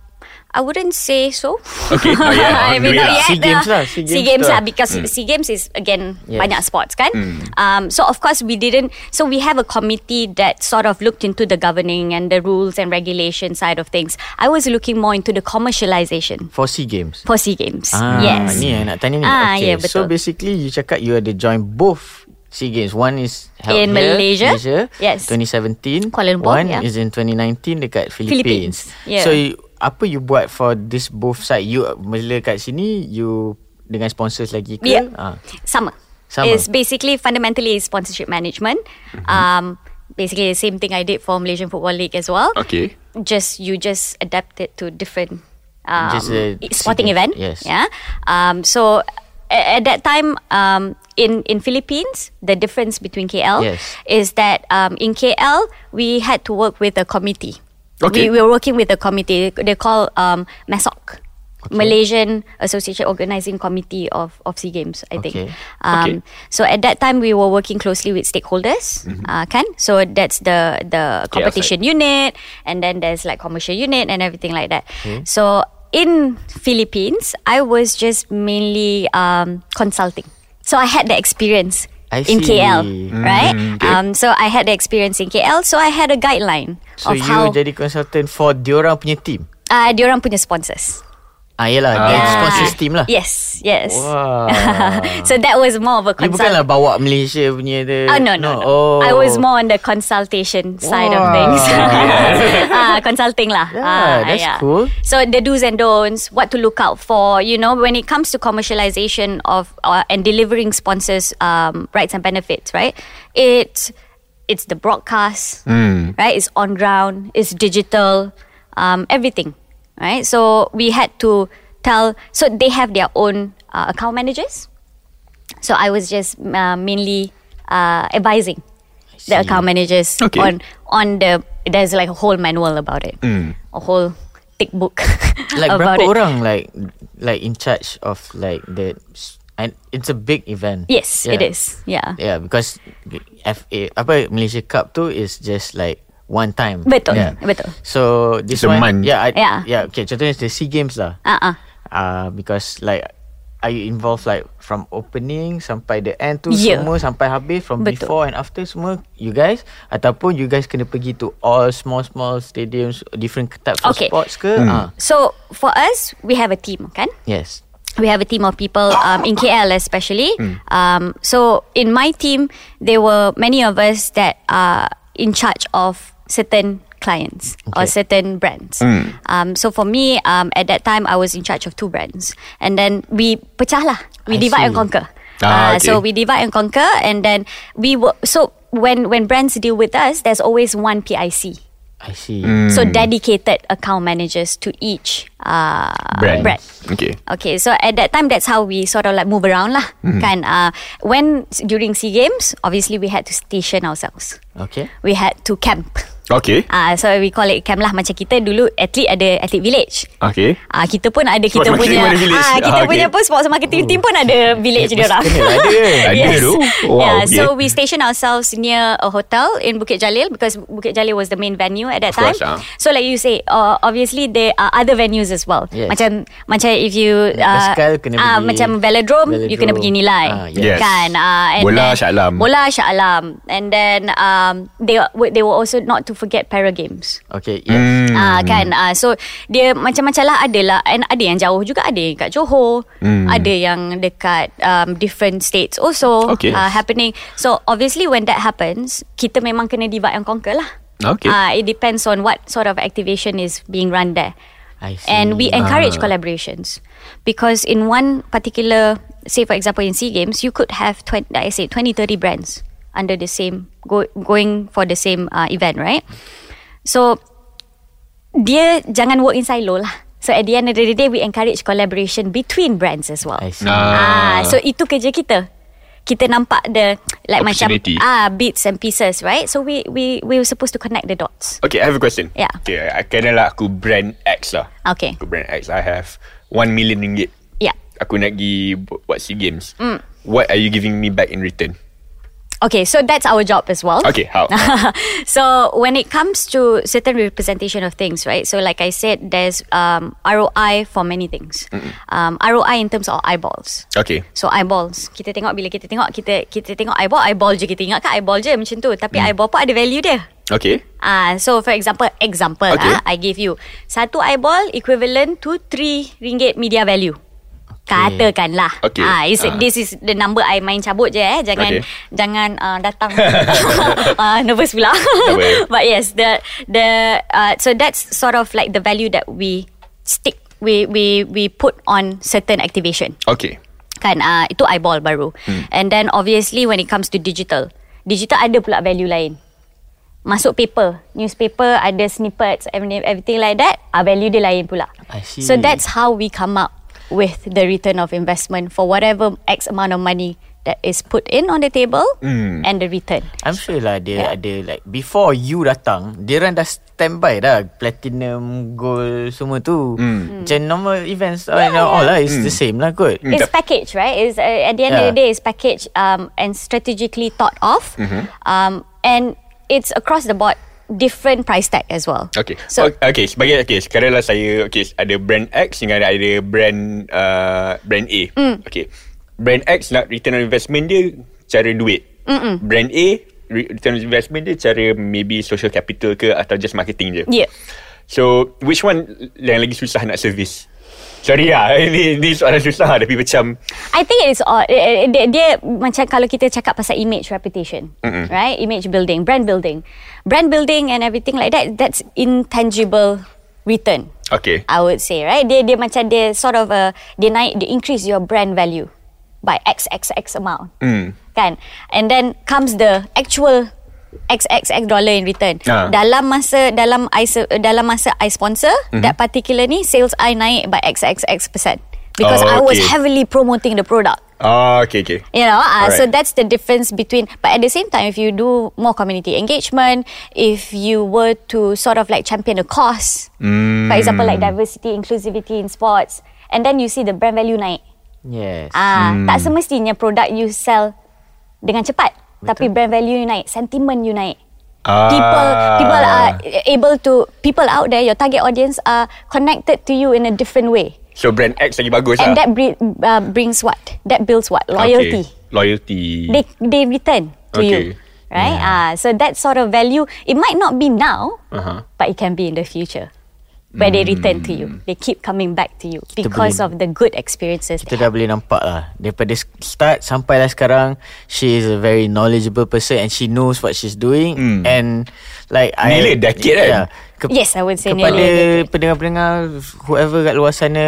I wouldn't say so. Okay, not yet. I mean, not yet. SEA Games lah, SEA SEA Games lah, lah. because SEA Games is again Yes. banyak sports kan. Um, so of course we didn't. So we have a committee that sort of looked into the governing and the rules and regulation side of things. I was looking more into the commercialization For SEA Games. for SEA Games. Ah, yes. Ni yang nak tanya ni. Ah, okay. yeah, So betul. basically you cakap you ada join both SEA Games. One is held In here, Malaysia. Malaysia Yes. 2017. Kuala Lumpur, One yeah. is in 2019 dekat Philippines. Philippines, yeah. So you, apa you buat for this both side? You mula kat sini you dengan sponsors lagi ke? Yeah. Ah. Summer. Sama. It's basically fundamentally sponsorship management. Um, basically the same thing I did for Malaysian Football League as well. Okay Just you just adapt it to different um, Just a sporting event. Yes. Yeah. Um, so at that time, um, in in Philippines, the difference between KL Yes. is that um, in KL we had to work with a committee. Okay. We, we were working with a committee. They call um, MASOC. Malaysian Association Organising Committee of, of SEA Games, I think. Okay. Um, Okay. So at that time, we were working closely with stakeholders, uh, kan? So that's the the competition unit, and then there's like commercial unit and everything like that. So in Philippines, I was just mainly um, consulting. So I had the experience in see. KL, right? Mm, okay. Um, so I had the experience in KL, so I had a guideline So of you how jadi consultant for diorang punya team? uh, diorang punya sponsors. Ah, yelah. Ah. Dia Yeah. team lah. Yes, yes. Wah. so that was more of a You consult. bukanlah bawa Malaysia punya tu. Ah no no no. Oh. I was more on the consultation side of Wow. things. ah, consulting lah. Yeah, Ah, that's cool. So the do's and don'ts, what to look out for, you know, when it comes to commercialization of uh, and delivering sponsors um, rights and benefits, right? It's it's the broadcast, Mm. right? It's on ground, it's digital, um, everything, right? So we had to tell. So they have their own uh, account managers. So I was just uh, mainly uh, advising the account managers Okay. on on the. There's like a whole manual about it, Mm. a whole thick book Like about berapa it. orang like like in charge of like the and it's a big event. Yes, Yeah. it is. Yeah. Yeah, because FA apa Malaysia Cup too is just like one time. Betul, Yeah. betul. So this a one, month. yeah, I, Yeah. yeah. Okay, contohnya the Sea Games lah. Uh uh Uh, because like are you involved like from opening sampai the end tu Yeah. semua sampai habis from Betul. before and after semua you guys ataupun you guys kena pergi to all small small stadiums different types of Okay. sports ke? Hmm. Ah, So for us, we have a team, kan? yes. we have a team of people um, in KL especially. Um, so in my team, there were many of us that are in charge of certain clients or certain brands. Um, so for me, um, at that time, I was in charge of two brands, and then we pecah lah. We I divide and conquer. Ah, Uh, So we divide and conquer, and then we were so when when brands deal with us, there's always one PIC. I see. So dedicated account managers to each uh, Brand. brand. Okay. Okay, so at that time, that's how we sort of like move around lah. Kan? Uh, when during Sea Games, obviously we had to station ourselves. Okay. We had to camp. Okay. Ah, uh, so we call it camp lah. Macam kita dulu atlet ada atlet village. Okay. Ah, uh, kita pun ada kita Sports punya ada ah kita Ah, okay. punya pun sports marketing team pun ada village dia orang. Kena lah ada. Ada tu. Wow, yeah, okay. so we station ourselves near a hotel in Bukit Jalil because Bukit Jalil was the main venue at that Of time. course, ah. So like you say, uh, obviously there are other venues as well. Yes. Macam macam if you uh, kena ah, pergi macam velodrome, you kena pergi nilai. Ah, yes. Yes. Kan? Uh, and Bola Shah Alam. Bola Shah Alam. And then um, they they were also not to forget para games. Okay. Yes. Hmm. Ah kan ah so dia macam-macam lah ada lah and ada yang jauh juga ada yang kat Johor Hmm. ada yang dekat um, different states also Okay. uh, happening so obviously when that happens kita memang kena divide and conquer lah Okay. Ah, it depends on what sort of activation is being run there I see. and we encourage Ah. collaborations because in one particular say for example in SEA Games you could have 20, like I say 20 30 brands under the same go, going for the same uh, event right so dia jangan work in silo lah so at the end of the day we encourage collaboration between brands as well. Ah, so itu kerja kita. Kita nampak the like macam ah bits and pieces, right? So we we we were supposed to connect the dots. Okay, I have a question. Yeah. Okay, I kena aku brand X lah. Okay. Aku brand X. I have 1 million ringgit. Yeah. Aku nak pergi bu- buat SEA Games. Mm. What are you giving me back in return? Okay, so that's our job as well. Okay, how? so when it comes to certain representation of things, right? So like I said, there's um, ROI for many things. Um, ROI in terms of eyeballs. okay. So eyeballs Kita tengok bila kita tengok Kita kita tengok eyeball Eyeball je kita ingat kan Eyeball je macam tu Tapi eyeball pun ada value dia Okay. Ah, so for example, example Okay. ah, I give you satu eyeball equivalent to 3 ringgit media value. Katakanlah. Okay. Ah, is, Ah. this is the number I main cabut je eh. Jangan Okay. jangan uh, datang uh, nervous pula. But yes, the the uh, so that's sort of like the value that we stick we we we put on certain activation Okay. kan uh, itu eyeball baru hmm. and then obviously when it comes to digital digital ada pula value lain masuk paper newspaper ada snippets everything, everything like that uh, value dia lain pula I see. so that's how we come up with the return of investment for whatever X amount of money that is put in on the table and the return. I'm sure lah dia Yeah. ada like before you datang, dia orang dah standby dah platinum, gold semua tu. Macam normal events yeah, and all lah, it's the same lah kot. It's packaged, right? Is uh, at the end of Yeah. the day, it's packaged um, and strategically thought of, um, and it's across the board different price tag as well. Okay. So okay, sebagai okay, sekarang lah saya okay, ada brand X dengan ada, brand uh, brand A. Mm. Okay. Brand X nak return on investment dia cara duit. Mm-mm. Brand A re- return on investment dia cara maybe social capital ke atau just marketing je. yeah, So, which one yang lagi susah nak service? Sorry lah, ini, ini soalan susah tapi macam I think it's all eh, eh, dia, dia macam kalau kita cakap pasal image reputation, right? Image building, brand building, brand building and everything like that. That's intangible return. okay. I would say, right? Dia dia macam dia sort of a dia naik dia increase your brand value by x x x amount. Hmm. Kan? And then comes the actual XXX dollar in return. Ah. Dalam masa dalam I dalam masa I sponsor Mhm. that particular ni sales I naik by XXX percent because Oh, I was okay. heavily promoting the product. Oh, okay, okay. You know, uh, so that's the difference between. But at the same time, if you do more community engagement, if you were to sort of like champion a cause, for example, like diversity, inclusivity in sports, and then you see the brand value naik, Yes. ah, tak semestinya produk you sell dengan cepat, tapi brand value you naik, sentiment you naik. Ah. People, people are able to. People out there, your target audience are connected to you in a different way, So brand X lagi bagus and lah. that bre- uh, brings what? That builds what? Loyalty Okay. Loyalty. they they return to Okay. you right ah so that sort of value it might not be now Uh-huh. but it can be in the future where they return to Hmm. you they keep coming back to you because boleh- of the good experiences Kita dah boleh nampak lah Daripada start sampai lah sekarang She is a very knowledgeable person And she knows what she's doing Hmm. And like Nearly a decade kan? have. yes I would say Kepada nearly a decade. pendengar-pendengar Whoever kat luar sana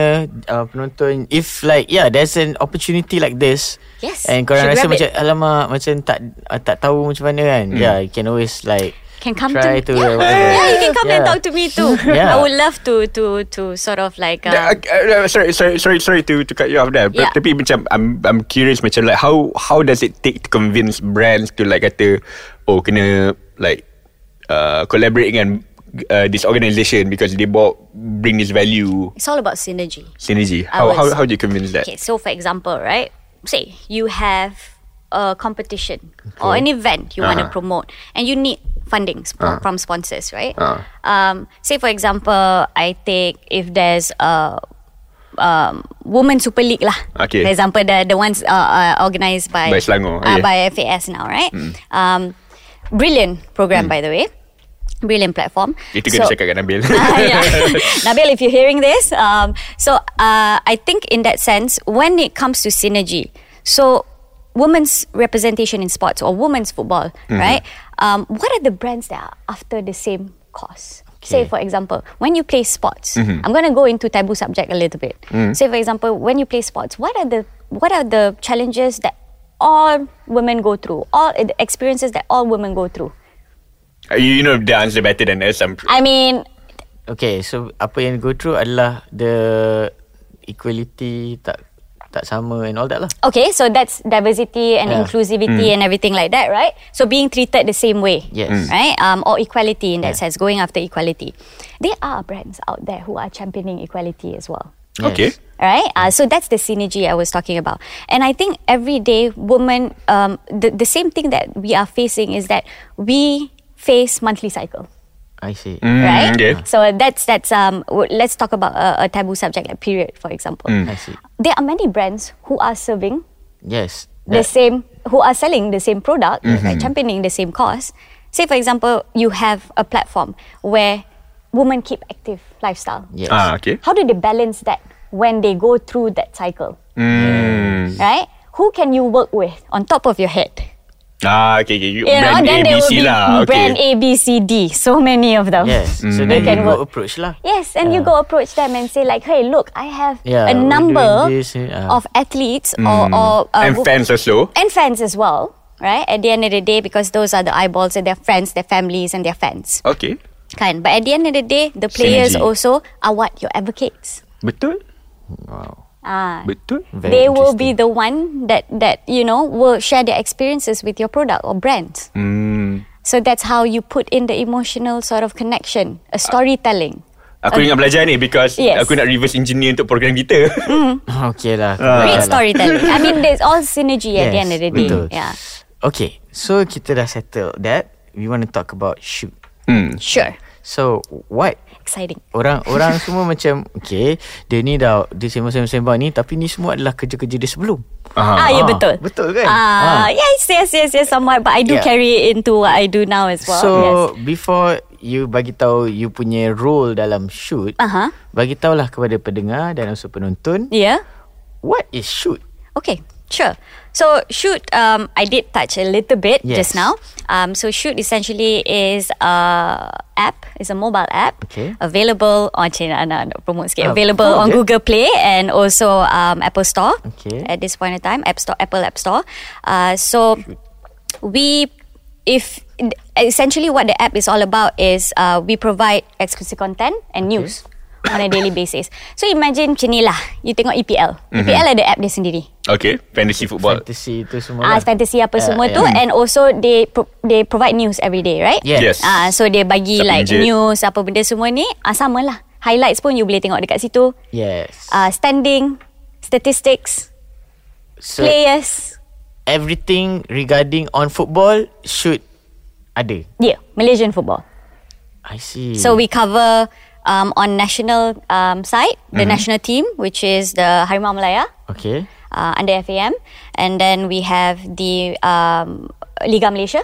uh, Penonton If like Yeah there's an opportunity like this Yes, And korang rasa macam it. Alamak Macam tak uh, tak tahu macam mana kan Yeah you can always like can come Try to, to, yeah, whatever. yeah you can come and talk to me too Yeah. I would love to to to sort of like Uh, uh, uh, sorry, sorry, sorry, sorry to to cut you off there. Yeah. But, tapi macam I'm I'm curious macam like how how does it take to convince brands to like kata oh kena like uh, collaborate dengan uh, this organisation because they bought bring this value it's all about synergy synergy. How how how do you convince that? Okay, so for example, right? Say you have a competition or an event you want to Uh-huh. promote, and you need funding sp- Uh. from sponsors, right? Uh. Um, say for example, I take if there's a um, Women Super League lah. Okay. For example, the the ones uh, uh, organized by By Selangor, uh, by FAS now, right? Um, brilliant program, by the way. Brilliant platform. Itu kena cakap kat Nabil. Ah, yeah. Nabil, if you're hearing this, um, so uh, I think in that sense, when it comes to synergy, so women's representation in sports or women's football, Mm-hmm. right? Um, what are the brands that are after the same cause? Say, for example, when you play sports, Mm-hmm. I'm going to go into taboo subject a little bit. Mm. Say, for example, when you play sports, what are the what are the challenges that all women go through, all the experiences that all women go through? you, you know the answer better than us. I'm, I mean, Okay so Apa yang go through adalah The Equality Tak tak sama and all that lah Okay, so that's diversity and Yeah. inclusivity and everything like that, right? So being treated the same way, Yes. Mm. right? Um, or equality in that Yeah. sense, going after equality. There are brands out there who are championing equality as well. Yes. Okay. Right, uh, so that's the synergy I was talking about, and I think every day, women, um, the the same thing that we are facing is that we face monthly cycle I see Mm, right? okay. So that's that's um. w- Let's talk about a, a taboo subject like period, for example. I see There are many brands who are serving Yes the same, who are selling the same product, Mm-hmm. like championing the same cause. Say, for example, you have a platform where women keep active lifestyle. Yes Ah, okay. How do they balance that when they go through that cycle? Mm. Right? Who can you work with on top of your head? Ah, okay, okay. You, You know, brand then A, there B, will C be lah. Okay. brand A, B, C, D. So many of them. Yes So They then can you go work. approach lah Yes, and you Yeah. go approach them and say like, "Hey, look, I have Yeah, a we're number doing this, uh, of athletes or, or uh, And who- fans also. and fans as well, right? At the end of the day, because those are the eyeballs and their friends, their families, and their fans, Okay. kan? But at the end of the day, the players Synergy. also are what your advocates. Betul. Wow Ah, Betul. Very they will be the one that that you know will share their experiences with your product or brand. Hmm. So that's how you put in the emotional sort of connection, a storytelling. Aku ingat belajar ni because Yes. aku nak reverse engineer untuk program kita. Okay lah. Great Baiklah. storytelling. I mean, there's all synergy at the Yes, end of the day. betul. Yeah, Okay, so kita dah settle that. We want to talk about shoot. hmm. sure. So, what Exciting. Orang orang semua macam Okay Dia ni dah Dia sembang-sembang ni Tapi ni semua adalah Kerja-kerja dia sebelum Aha. Ah, yeah, Ah, betul. betul kan? Ah, Ah. yes, yes, yes, yes, somewhat. But I do Yeah. carry it into what I do now as well. So yes. Before You bagi tahu You punya role dalam shoot Uh-huh. Bagi tahulah kepada pendengar Dan also penonton Yeah. What is shoot? Okay, sure. So shoot, um, I did touch a little bit Yes. just now. Um, so shoot essentially is a app, is a mobile app Okay. available on China. Nak, nak promote sikit. Ah, available promote on. Google Play and also um, Apple Store. Okay. At this point in time, App Store, Apple App Store. Uh, so we if essentially what the app is all about is uh, we provide exclusive content and news on a daily basis. So imagine macam ni lah, you tengok EPL. EPL ada app dia sendiri. Okay, fantasy football. Fantasy tu semua Ah, lah. fantasy apa Ah, semua yeah. tu and also they pro- they provide news every day, right? Yes. Yes. Ah, so dia bagi Siapa like injured. news apa benda semua ni, ah sama lah. Highlights pun you boleh tengok dekat situ. Yes Uh, standing, statistics, So players. everything regarding on football Shoot Ada Yeah, Malaysian football. I see So we cover um, on national um, side the national team, which is the Harimau Malaya Okay uh, under FAM, and then we have the um, Liga Malaysia,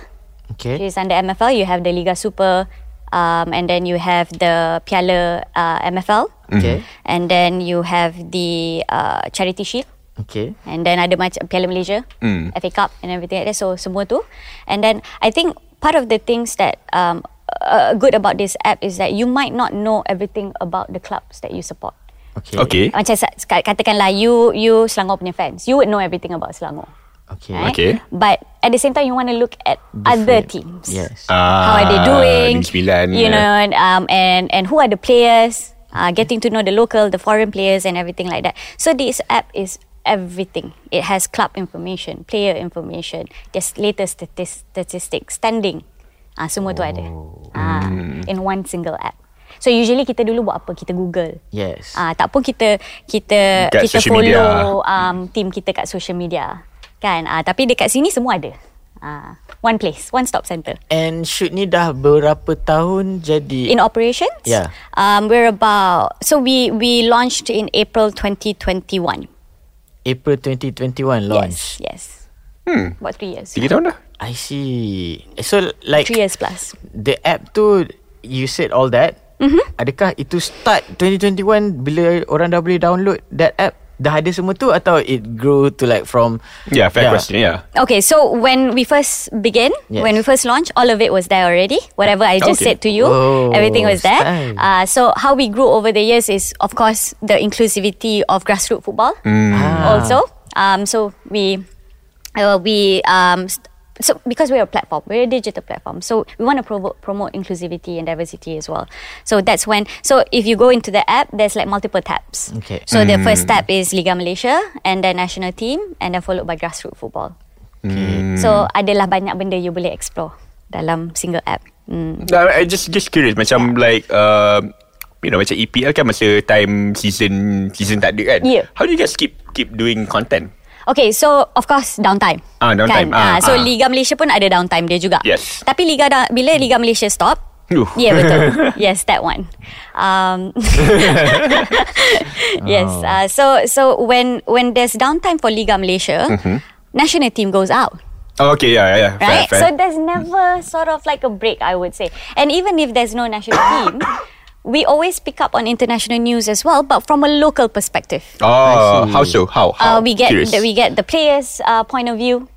which Okay is under MFL. You have the Liga Super, um, and then you have the Piala uh, MFL, Okay and then you have the uh, Charity Shield. Okay And then ada macam Piala Malaysia, Hmm. FA Cup and everything like that. So semua tu. And then I think part of the things that um, uh, good about this app is that you might not know everything about the clubs that you support. Okay Okay. Macam katakanlah you you Selangor punya fans, you would know everything about Selangor. Okay Right? Okay. But at the same time, you want to look at other teams. Yes How are they Ah, doing? Negeri Sembilan, You yeah. know, and, um, and and who are the players? Uh, getting to know the local, the foreign players, and everything like that. So this app is everything. It has club information, player information, just latest statis- statistics, standing. Ah, semua tu ada. Ah, in one single app. So usually kita dulu buat apa? Kita Google. Yes Ah, tak pun kita kita Kat kita follow media. um, team kita kat social media. Kan? Ah, tapi dekat sini semua ada. Ah, one place, one stop center. And shoot ni dah berapa tahun jadi In operations, Yeah. um, we're about so we we launched in April 2021. April 2021 launch. Yes, yes. Hmm. About three years. Tiga tahun dah. I see. So like Three years plus. the app tu you said all that. Mm-hmm. Adakah itu start 2021 bila orang dah boleh download that app? Dah ada semua tu atau it grew to like from Yeah, fair question. Yeah. Okay, so when we first began, Yes. when we first launched, all of it was there already. Whatever I just Okay. said to you, Oh, everything was there. Uh, so how we grew over the years is, of course, the inclusivity of grassroots football. Ah. Also, um, so we uh, we um. St- so because we're a platform, we're a digital platform, so we want to promote promote inclusivity and diversity as well. So that's when. So if you go into the app, there's like multiple tabs. Okay. So the first tab is Liga Malaysia, and then national team, and then followed by grassroots football. So adalah banyak benda you boleh explore dalam single app. Mm. No, I just just curious macam like um, you know macam EPL kan masa time season season tak ada kan. Yeah. How do you guys keep keep doing content? Okay, so of course downtime. Ah, downtime. Kan? Ah, Ah, so ah. Liga Malaysia pun ada downtime dia juga. Yes. Tapi Liga da- bila Liga Malaysia stop, Yuh. Yeah, betul. yes, that one. Um, yes. Oh. Uh, so so when when there's downtime for Liga Malaysia, Mm-hmm. national team goes out. Oh, okay, yeah, yeah, yeah. Fair, right? fair. So there's never sort of like a break, I would say. And even if there's no national team, we always pick up on international news as well, but from a local perspective. oh, how so? How? how? Uh, we get the, we get the players' uh, point of view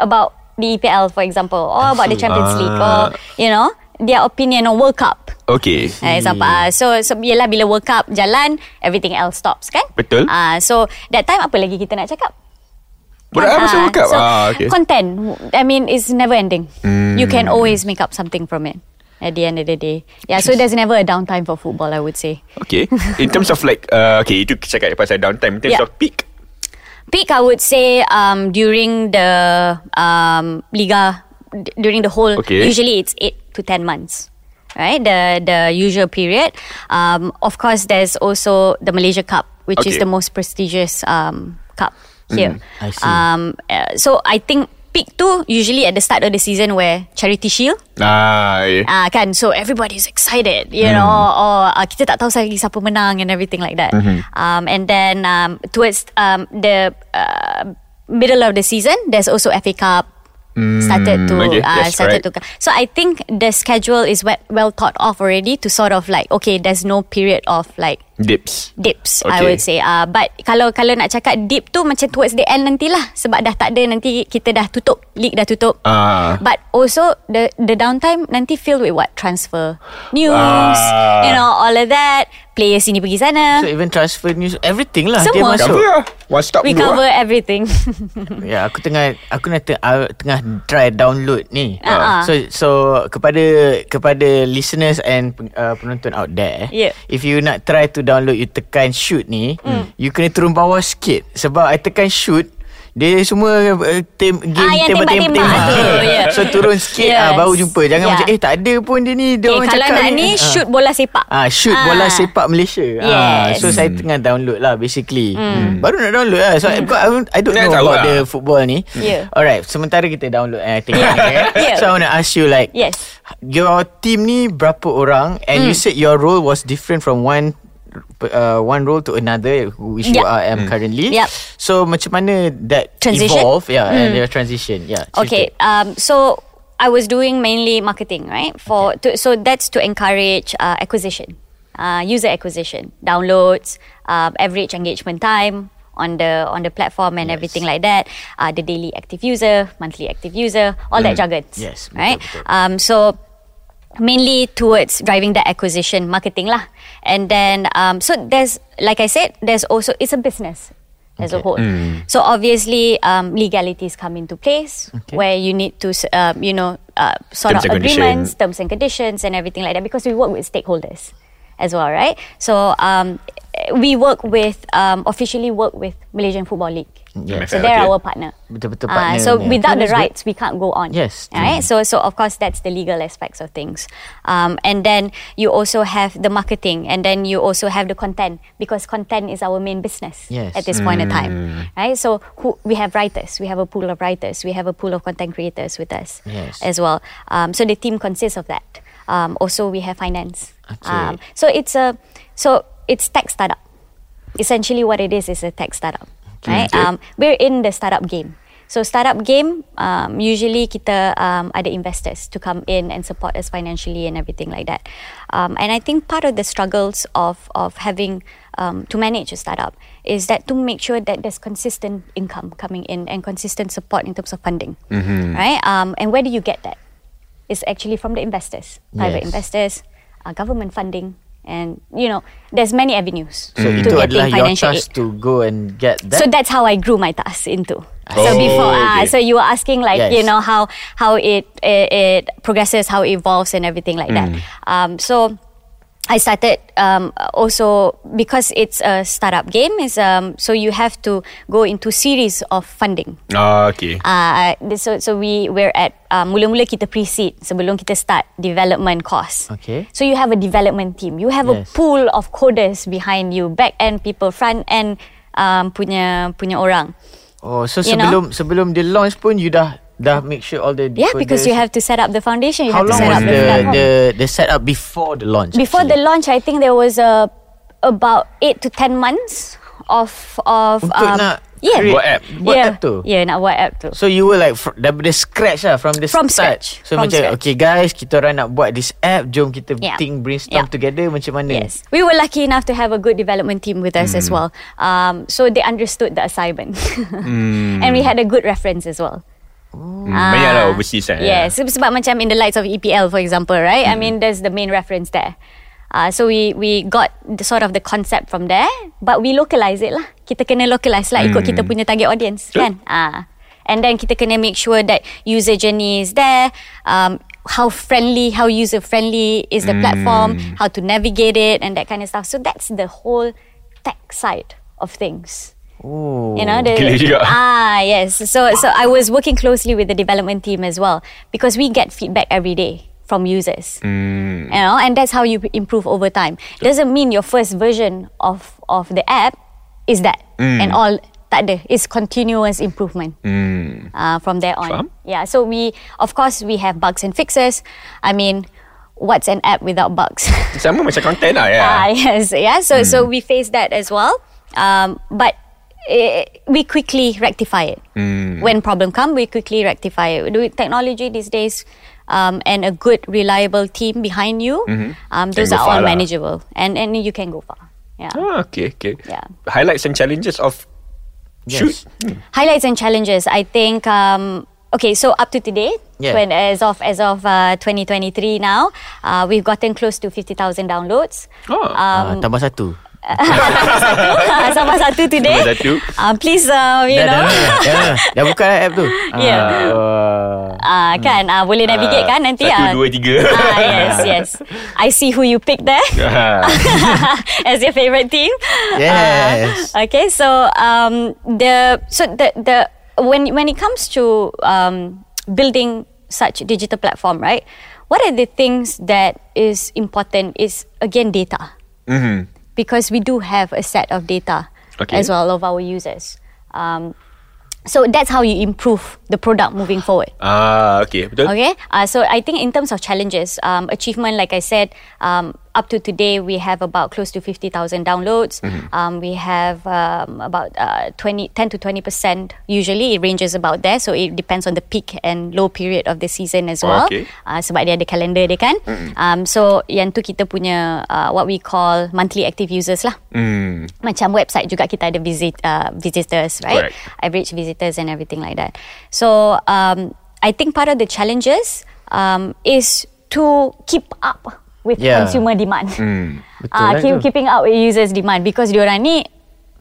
about the EPL, for example, or about the Champions League, or you know their opinion on World Cup. Okay. Uh, example, uh, so so yelah bila World Cup jalan, everything else stops, kan? Betul. Uh, so that time apa lagi kita nak cakap? Buat apa masa Ah, World Cup? So Ah, okay. content, I mean, is never ending. Hmm. You can always make up something from it. At the end of the day, yeah. So there's never a downtime for football. I would say. Okay. In terms of like, uh, okay, itu cakap pasal downtime. In terms Yeah. of peak. Peak, I would say, um, during the um, Liga, d- during the whole. Okay. Usually, it's eight to ten months, right? The the usual period. Um, of course, there's also the Malaysia Cup, which is the most prestigious um, cup here. I see. Um, uh, so I think peak tu usually at the start of the season where Charity Shield. Ah, yeah. Ah kan so everybody's excited you Hmm. know or uh, kita tak tahu lagi siapa menang and everything like that Mm-hmm. um, and then um, towards um, the uh, middle of the season there's also FA Cup started to Mm, okay, uh, started correct. to so I think the schedule is well, well thought of already to sort of like okay there's no period of like Dips. dips I Okay. would say uh, but kalau kalau nak cakap dip tu macam towards the end nantilah sebab dah tak ada nanti kita dah tutup league dah tutup Ah. but also the the downtime nanti filled with what transfer news Ah. you know all of that players sini pergi sana So even transfer news everything lah Semua. dia masuk. Cover lah. One stop we cover lah. everything Ya, aku tengah aku nak tengah, uh, tengah try download ni. Ah. So so kepada kepada listeners and uh, penonton out there, Yeah. if you nak try to download you tekan shoot ni, Hmm. you kena turun bawah sikit sebab I tekan shoot dia semua uh, tem, game Ah, yang tembak-tembak tembak-tembak tu, yeah. So turun sikit Yes. ah, baru jumpa Jangan Yeah. macam Eh tak ada pun dia ni dia okay, orang kalau cakap nak ni Ah. shoot bola sepak Ah, shoot Ah. bola sepak Malaysia. Ah, Yes. so saya tengah download lah basically. Hmm. Baru nak download lah. So mm. I, I don't Nak know tahu about lah. the football ni. Yeah. Alright, sementara kita download eh tengok Yeah. okay? Yeah. So I want to ask you like Yes. your team ni berapa orang and you said your role was different from one uh, one role to another which you Yep. are am currently. Yep. So macam mana that Transition? evolve yeah and your transition. Yeah. Okay. cerita. Um. So I was doing mainly marketing, right? For to, so that's to encourage uh, acquisition, uh, user acquisition, downloads, um, average engagement time on the on the platform and everything like that. Uh, the daily active user, monthly active user, all that jargons. Yes, betul, Right. betul. Um. So mainly towards driving the acquisition marketing lah and then um, so there's like i said there's also it's a business as a Okay. whole so obviously um, legalities come into place Okay. where you need to s- um, you know uh, sort Terms out agreements condition. terms and conditions and everything like that because we work with stakeholders as well right so um, we work with um, officially work with malaysian football league Yeah. so they're our partner Betul-betul Ah, partner so ni. without the that's good. rights we can't go on Yes. right so so of course that's the legal aspects of things um, and then you also have the marketing and then you also have the content because content is our main business Yes. at this point in time right so who, we have writers we have a pool of writers we have a pool of content creators with us Yes. as well um, so the team consists of that um, also we have finance Okay. um, so it's a so it's tech startup essentially what it is is a tech startup right? Okay. um, we're in the startup game. So startup game um, usually kita um, ada investors to come in and support us financially and everything like that. Um, and I think part of the struggles of of having um, to manage a startup is that to make sure that there's consistent income coming in and consistent support in terms of funding. Right? Um, and where do you get that? It's actually from the investors. Private Yes. investors uh, government funding and you know there's many avenues So to itu adalah getting your financial aid. task to go and get that. So that's how I grew my task into. so Oh, before, ah, okay. so you were asking like Yes. you know how how it, it it progresses, how it evolves, and everything like that. Um, so I started um, also because it's a startup game. Is um, so you have to go into series of funding. Ah, okay. Uh, so so we we're at uh, mula-mula kita pre-seed sebelum kita start development cost. Okay. So you have a development team. You have Yes. a pool of coders behind you, back end people, front end um, punya punya orang. Oh, so You sebelum sebelum dia launch pun you dah dah make sure all the Yeah, because you have to set up the foundation. You How have to long set was up the the, the the setup before the launch? Before the actually? launch, I think there was a about eight to ten months of of Untuk um, nak yeah create- Buat app. buat yeah app tu? yeah nak buat app tu. So you were like fr- daripada scratch lah from the From start. scratch. So From macam scratch. okay guys, kita orang nak buat this app, jom kita Yeah. think brainstorm Yeah. together macam mana. Yes, we were lucky enough to have a good development team with us as well. Um, so they understood the assignment, and we had a good reference as well. Hmm, banyak lah overseas kan. Yes, sebab, sebab macam in the lights of EPL for example, right? I mean, there's the main reference there. Uh, so we we got the sort of the concept from there, but we localize it lah. Kita kena localize lah ikut kita punya target audience, Betul. kan? Ah, and then kita kena make sure that user journey is there. Um, how friendly, how user friendly is the platform, how to navigate it, and that kind of stuff. So that's the whole tech side of things. Oh. You know, the, juga. ah yes. So so I was working closely with the development team as well because we get feedback every day from users. Hmm. You know, and that's how you improve over time. Doesn't mean your first version of of the app is that Hmm. and all tak ada. It's continuous improvement Hmm. uh, from there on. Faham. Yeah. So we of course we have bugs and fixes. I mean, what's an app without bugs? Sama macam content lah ya. Ah, yes, yeah. So so we face that as well. Um, but eh, we quickly rectify it. Hmm. When problem come, we quickly rectify it. With technology these days, um, and a good, reliable team behind you, um, those are far all lah. manageable, and and you can go far. Yeah. Ah, okay, okay. Yeah. Highlights and challenges of shoot. Yes. Highlights and challenges. I think. Um, okay, so up to today, Yeah. when as of as of uh, 2023 now, uh, we've gotten close to 50,000 downloads. Oh. Ah, tambah satu. Sama satu today. Tambah satu. Uh, please, uh, you dah, know. dah, dah, dah, dah buka dah app tu. Yeah. Ah, Ah kan ah boleh navigate kan nanti Satu, ah. dua, tiga. Ah yes yes. I see who you picked there as your favorite team. Yes. Ah, okay, so um the so the the when when it comes to um building such digital platform, right? What are the things that is important is again data Mhm. Because we do have a set of data Okay. as well of our users. Um, so that's how you improve the product moving forward. Ah, okay, betul. Okay, uh, so I think in terms of challenges, um, achievement, like I said, um, up to today we have about close to fifty thousand downloads. Mm-hmm. Um, we have um, about uh, 20, 10 to twenty percent. Usually it ranges about there, so it depends on the peak and low period of the season as well. Okay. Uh, sebab dia ada calendar dia kan. Um, so yang tu kita punya uh, what we call monthly active users lah Hmm. macam website juga kita ada visit uh, visitors right Correct. average visitors and everything like that so um, I think part of the challenges um, is to keep up with Yeah. consumer demand Hmm. Betul uh, lah keep, keeping up with users demand because diorang ni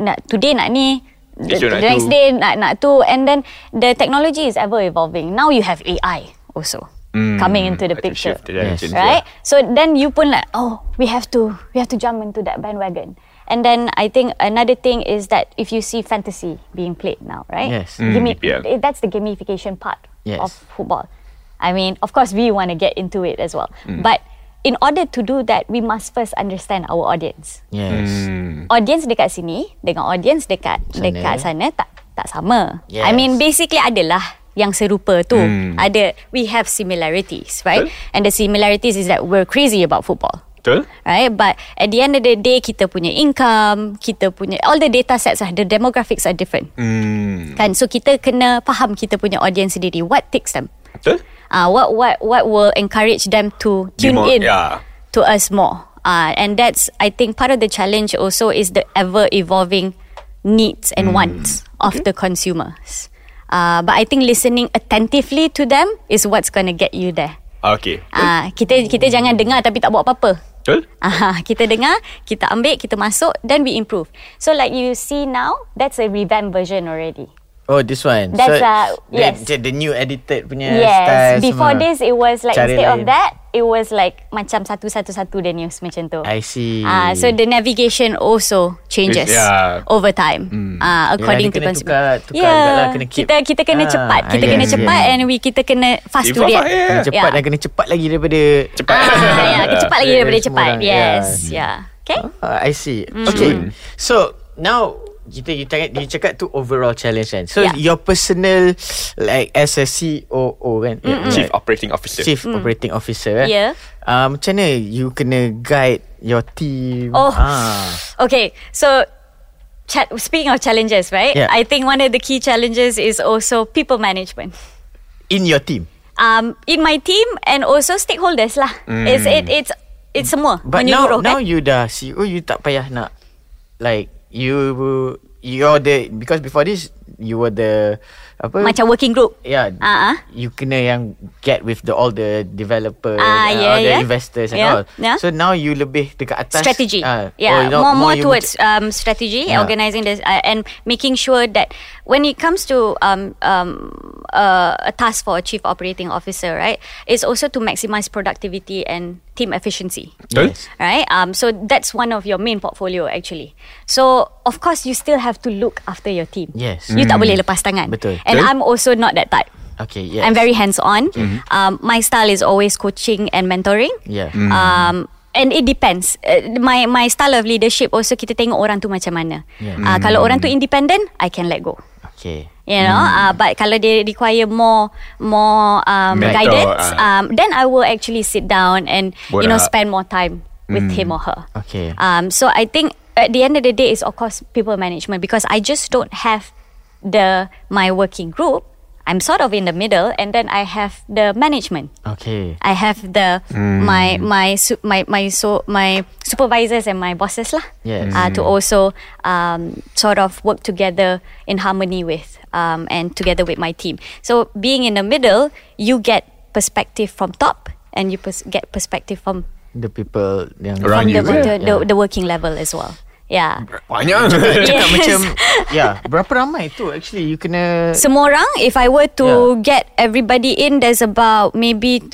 nak today nak ni the, the next tu. day nak nak tu and then the technology is ever evolving now you have AI also Hmm. coming into the picture shift the right? yeah. So then you pun like, oh, we have to we have to jump into that bandwagon. And then I think another thing is that if you see fantasy being played now, right? Yes. Mm, Gami- EPL. eh, that's the gamification part Yes. of football. I mean, of course, we want to get into it as well, Mm. but in order to do that, we must first understand our audience. Yes. Hmm. Audience dekat sini dengan audience dekat Sana. dekat sana tak tak sama. Yes. I mean basically adalah yang serupa tu. Hmm. Ada we have similarities, right? Betul. And the similarities is that we're crazy about football. Betul? Right, but at the end of the day, kita punya income, kita punya all the data sets lah, the demographics are different, Hmm. kan? So kita kena faham kita punya audience sendiri, what takes them, Betul? Uh, what what what will encourage them to tune more- in yeah. to us more. Uh, and that's I think part of the challenge also is the ever evolving needs and wants of the consumers. Uh, but I think listening attentively to them is what's going to get you there. Okay. Ah, kita kita jangan dengar tapi tak buat apa-apa. Betul? Ah, kita dengar, kita ambil, kita masuk, then we improve. So like you see now, that's a revamped version already. Oh, this one. That's, so, uh, the- yes. The, the new edited punya yes. style Before semua. this, it was like Cara instead of lain. that, it was like macam satu-satu-satu the news macam tu. I see. Ah, so the navigation also changes Yeah. over time. Ah, according dia to kena consumer. tukar- tukar yeah. jugalah, kena keep. kita kita kena Ah, cepat, kita yes, kena yes. cepat and we kita kena fast to react. lah, yeah. Kena cepat Yeah. dan kena cepat lagi daripada Cepat. Ah, yeah, cepat lagi Yeah, daripada cepat. Yes, yeah. yeah. Okay. Ah, I see. Okay. So now kita you cakap, you cakap tu overall challenge kan. So Yeah. your personal like as a COO kan. Chief Like, Operating Officer. Chief Operating Officer eh. Yeah. Um, macam mana you kena guide your team? Oh. Ah. Okay, so cha- speaking of challenges, right? Yeah. I think one of the key challenges is also people management. In your team. Um, in my team and also stakeholders lah. It's it it's it's semua But now now kan. you dah CEO you tak payah nak like you you're the because before this you were the apa? Macam working group. Yeah. Ah, ah. You kena yang get with the all the developers, Ah, uh, yeah, all the yeah. investors and all. yeah. So now you lebih dekat atas strategy. ah, yeah, you know, more more you towards um, strategy, Yeah. organizing this, uh, and making sure that when it comes to um, um, uh, a task for a chief operating officer, right, it's also to maximize productivity and team efficiency. Yes. Right, um, so that's one of your main portfolio actually. So of course you still have to look after your team. Yes. you tak boleh lepas tangan. Betul. And Betul. I'm also not that type. Okay, yes. I'm very hands on. Um, my style is always coaching and mentoring. Yeah. Um, and it depends. Uh, my my style of leadership also kita tengok orang tu macam mana. Yeah. Uh, kalau orang tu independent, I can let go. Okay. You know, uh, but kalau they require more more um, guidance, ah. um, then I will actually sit down and you know spend more time with him or her. Okay. Um, so I think at the end of the day is of course people management because I just don't have the my working group. I'm sort of in the middle, and then I have the management. Okay. I have the my my su- my my so my supervisors and my bosses lah. Yes. Uh, to also um, sort of work together in harmony with um, and together with my team. So being in the middle, you get perspective from top, and you pers- get perspective from The people yang Around from you, the, yeah. the, the the working level as well. Yeah. Banyak. Cakap Yes. macam Ya Berapa ramai tu Actually you kena Semua orang, if I were to get everybody in, there's about maybe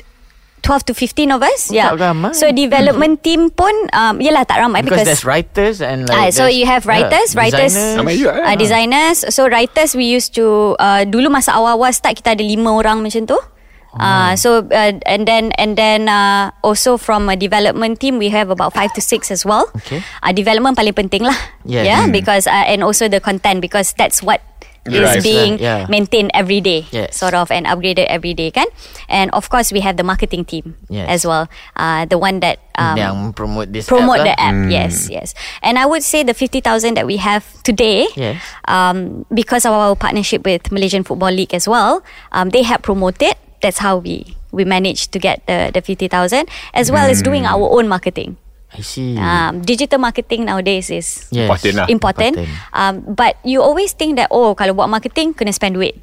12 to 15 of us. Oh, yeah. tak ramai. So development team pun, um, yelah tak ramai Because, because, there's writers and like so there's- you have writers, yeah, writers, designers. Juga, uh, designers. So writers we used to uh, dulu masa awal-awal start kita ada lima orang macam tu. Uh, so uh, and then and then uh, also from a development team we have about five to six as well. Okay. Uh, development paling penting lah. Yes. Yeah, Mm. because uh, and also the content because that's what is Drives, being yeah. maintained every day, Yes. sort of, and upgraded every day, kan? And of course we have the marketing team Yes. as well. Uh, the one that um, Yang promote this promote app the lah. app. Yes, yes. And I would say the 50,000 that we have today, Yes. um, because of our partnership with Malaysian Football League as well, um, they have promoted. That's how we we managed to get the the 50,000 as well as doing our own marketing. I see Um, digital marketing nowadays is yes. Important lah. important. Um, but you always think that oh kalau buat marketing kena spend duit.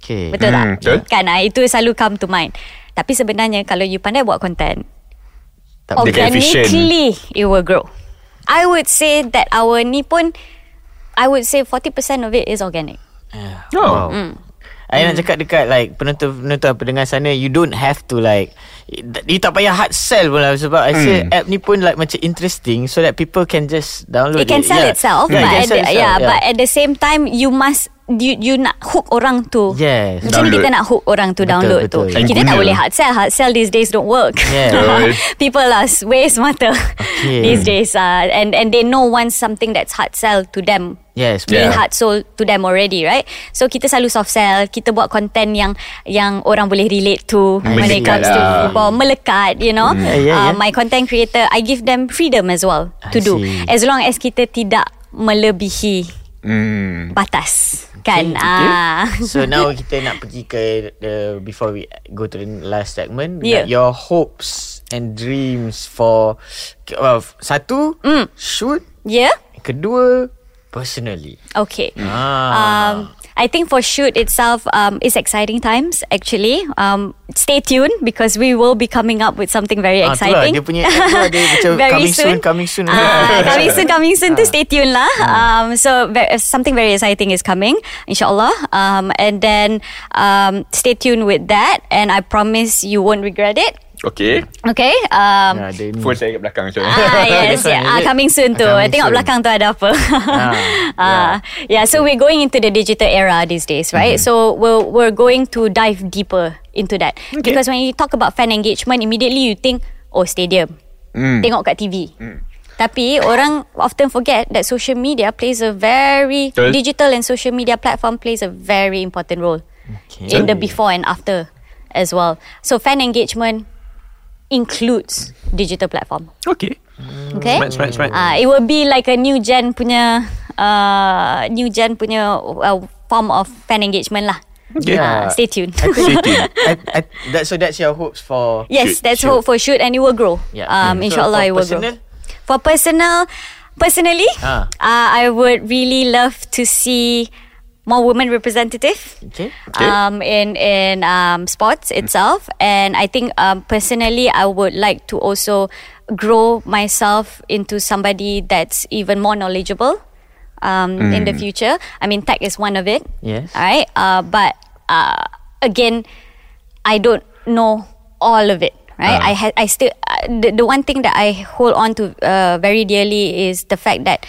Okay Betul Hmm, tak? betul. Kan ah, itu selalu come to mind. Tapi sebenarnya kalau you pandai buat content, Tak organically it will grow. I would say that our ni pun I would say 40% of it is organic. Yeah. Oh. Wow. Mm. I nak cakap dekat like penonton-penonton pendengar sana you don't have to like you tak payah hard sell pun lah sebab I say app ni pun like macam interesting so that people can just download It can sell Yeah. itself, Yeah, it but can at sell the, itself, yeah, but at the same time you must you you nak hook orang tu. Yes. Macam Download. kita nak hook orang tu Betul, download betul. tu? And Kita tak boleh hard sell. Hard sell these days don't work. Yeah. People are s- way smarter Okay. these days, uh, and and they know once something that's hard sell to them Yes, being Yeah. hard sold to them already, right? So kita selalu soft sell, kita buat content yang yang orang boleh relate to when it comes to football, melekat, you know. Yeah, yeah, Uh, yeah. my content creator, I give them freedom as well to I do, see. as long as kita tidak melebihi Hmm. batas, kan? Okay, Ah. So now kita nak pergi ke the before we go to the last segment. Yeah. Your hopes and dreams for well, satu Mm. shoot, Yeah. kedua personally. Okay. Ah. Um, I think for shoot itself, um, it's exciting times actually. Um, stay tuned because we will be coming up with something very Ah, exciting. dia punya tu ada coming soon, coming soon. Ah, coming soon, coming soon. Tu Ah. stay tuned lah. Um, so ve- something very exciting is coming, inshallah. Um, and then um, stay tuned with that, and I promise you won't regret it. Okay. Okay. Um, Ya, ni. Phone saya kat belakang macam Ah yes, yeah. Ah, coming soon tu. Coming Tengok soon. belakang tu ada apa. ah, yeah. So we're going into the digital era these days, right? So we're we're going to dive deeper into that because when you talk about fan engagement, immediately you think, oh, stadium, Hmm. tengok kat TV. Tapi orang often forget that social media plays a very Betul. digital and social media platform plays a very important role Okay. in the before and after as well. So fan engagement includes digital platform. Okay. Okay. Smart, smart, smart. Ah, it will be like a new gen punya uh, new gen punya uh, form of fan engagement lah. Ah, stay tuned. I think, Stay tuned. I, I, that, so that's your hopes for yes, Shoot, that's shoot. hope for shoot and it will grow. Yeah. Um. So inshallah for it will personal? grow. For personal, personally, Ah. uh, I would really love to see more women representative. Okay. Okay. Um, in in um, sports itself, and I think um, personally, I would like to also grow myself into somebody that's even more knowledgeable um, in the future. I mean, tech is one of it. Yes. All right. Uh, but uh, again, I don't know all of it. Right. I had. I still. Uh, the, the one thing that I hold on to uh, very dearly is the fact that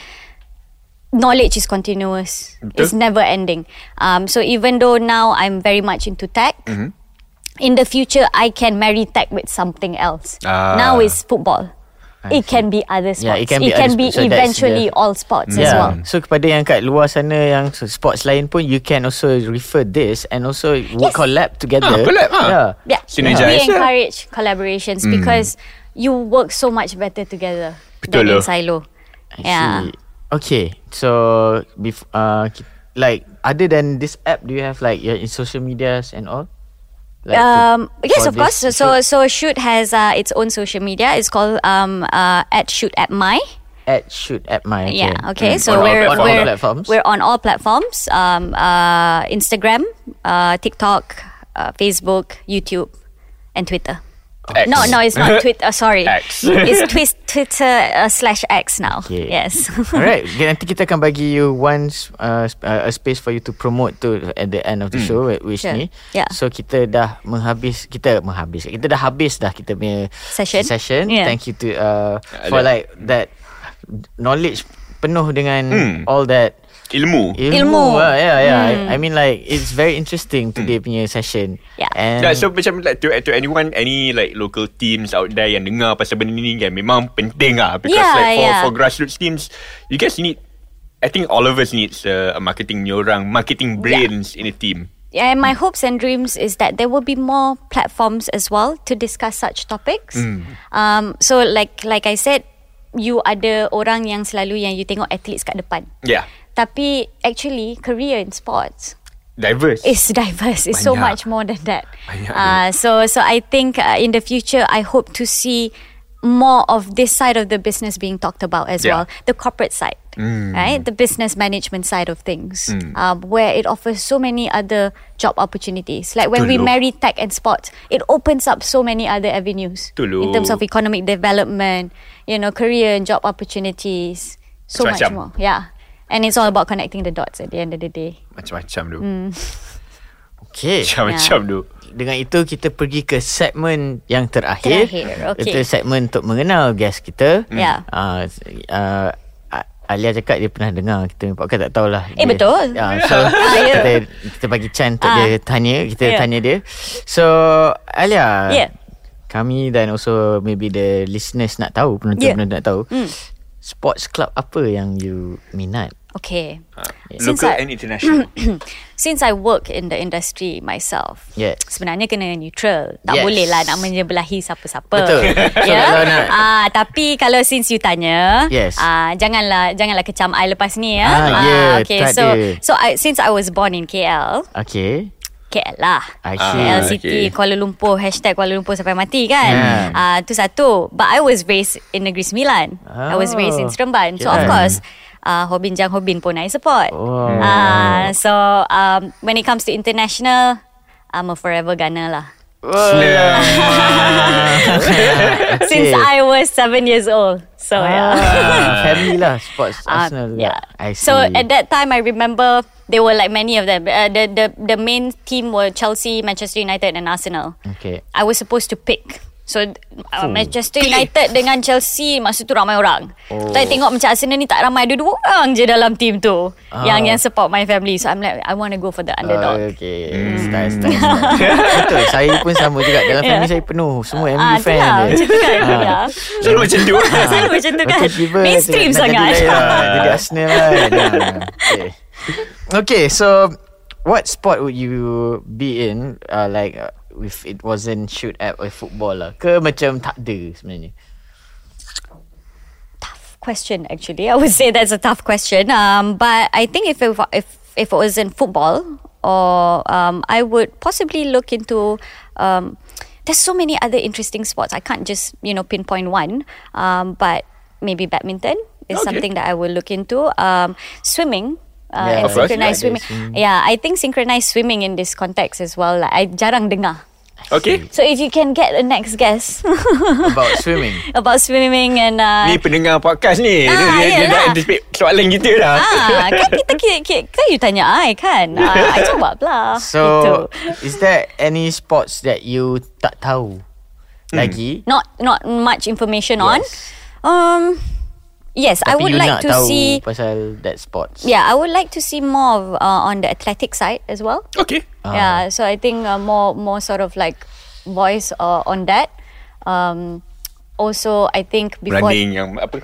knowledge is continuous. It's never ending. Um, so even though now I'm very much into tech. In the future, I can marry tech with something else. Ah. Now it's football. it can be other sports. Yeah, it can be other sports. So that's eventually the- all sports as Yeah. well. So kepada yang kat luar sana yang so- sports lain pun you can also refer this and also Yes. collab together. Ah, collab, ah. Yeah. Yeah, Synergize we encourage collaborations because you work so much better together Betul than in loh. silo. I Yeah. see. Okay. So bef- uh, like other than this app, do you have like your in social medias and all? Like to- Um, yes, of course. So, so Shoot has uh, its own social media. It's called um, uh, at Shoot at My. at shoot at my okay. Yeah. Okay. Mm. So On we're all we're platforms. we're on all platforms. Um, uh, Instagram, uh, TikTok, uh, Facebook, YouTube, and Twitter. X. No, no, it's not Twitter. sorry, X. it's twist, Twitter uh, slash X now. Okay. Yes. Alright, okay, nanti kita akan bagi you one uh, uh, a space for you to promote tu at the end of the show which Sure. ni. Yeah. So kita dah menghabis kita menghabis. Kita dah habis dah kita punya Session. Session. Yeah. Thank you to uh, for Ada. like that knowledge penuh dengan Hmm. all that Ilmu. ilmu. Ilmu. Ah, yeah, yeah. Hmm. I, I mean like it's very interesting today punya session. Yeah. And Yeah, so macam like to to anyone any like local teams out there yang dengar pasal benda ni kan memang penting ah because Yeah, like for yeah. for grassroots teams you guys need I think all of us needs uh, a marketing ni orang marketing brains in a team. Yeah, and my hopes and dreams is that there will be more platforms as well to discuss such topics. Um, so like like I said, you ada orang yang selalu yang you tengok athletes kat depan. Yeah. Tapi actually career in sports Diverse. It's diverse. It's so much more than that. Banyak Uh, so so I think uh, in the future I hope to see more of this side of the business being talked about as Yeah. well, the corporate side, right, the business management side of things, um, where it offers so many other job opportunities. Like when we marry tech and sports, it opens up so many other avenues Betul in terms of economic development, you know, career and job opportunities, so much more. Yeah. And it's all about connecting the dots at the end of the day. Macam-macam tu. Hmm. okay. Macam-macam tu. Dengan itu kita pergi ke segmen yang terakhir. Terakhir, okey. Itu segmen untuk mengenal guest kita. Ya. Uh, uh, Alia cakap dia pernah dengar kita punya podcast tak tahulah. Eh, dia, betul. Uh, so Ah, ya. kita kita bagi chance untuk Ah. dia tanya, kita Ya. tanya dia. So Alia. Ya. Kami dan also maybe the listeners nak tahu, penonton Ya. penonton nak tahu. Hmm. Sports club apa yang you minat? Okay. Since Local I- and international. Since I work in the industry myself, Yes. sebenarnya kena neutral. Tak Yes. boleh lah nak menyebelahi siapa-siapa. Betul. So, ya. kalau nak- Ah, tapi kalau since you tanya, Yes. ah, janganlah janganlah kecam I lepas ni ya. Ah, ya, okay. tak So ada. so I, since I was born in KL, Okay. KL lah. I Ah, see. KL okay. Kuala Lumpur Hashtag Kuala Lumpur sampai mati kan Yeah. Ah, Tu satu But I was raised In Negeri Sembilan I was raised in Oh, Seremban So of yeah. course uh, Hobin Jang Hobin pun I support Oh. Ah, So um, When it comes to international I'm a forever gunner lah Since I was seven years old So yeah Ah, family lah sports Ah, Arsenal juga. yeah. So at that time, I remember there were like many of them. Uh, the the the main team were Chelsea, Manchester United, and Arsenal. Okay. I was supposed to pick. So uh, Manchester United dengan Chelsea masa tu ramai orang. Oh. Saya tengok macam Arsenal ni tak ramai ada dua orang je dalam team tu Ah. yang yang support my family. So I'm like I want to go for the underdog. okay. Style, style, style. Betul. Saya pun sama juga. Dalam family Yeah. saya penuh. Semua MU Ah, fan je. macam tu kan. Ah. Ya. Selalu macam tu. Selalu macam tu kan. Mainstream sangat. Jadi, lah. Arsenal lah. Ah, okay. okay, so what sport would you be in? Uh, like uh, if it wasn't shoot at a football lah. Ke macam tak ada sebenarnya? Tough question actually. I would say that's a tough question. Um, but I think if it, if if it was in football, or um, I would possibly look into. Um, there's so many other interesting sports. I can't just you know pinpoint one. Um, but maybe badminton is Okay. something that I will look into. Um, swimming. Uh, Yeah, and course. synchronized swimming. swimming. Yeah, I think synchronized swimming in this context as well. Like, I jarang dengar. Okay. So if you can get the next guest About swimming. about swimming and uh, Ni pendengar podcast ni. Ah, dia, dia, dia yelah. dah anticipate soalan kita dah. ah, kan kita, kita, kita kan you tanya I kan. Ah, I jawab lah. So, Itu. is there any sports that you tak tahu lagi? Not not much information on. Yes. Um, yes, I Tapi would you like nak to tahu see. pasal that sports. Yeah, I would like to see more of, uh, on the athletic side as well. Okay. Ah. Yeah, so I think uh, more more sort of like voice uh, on that. Um, also, I think before. Running yang apa?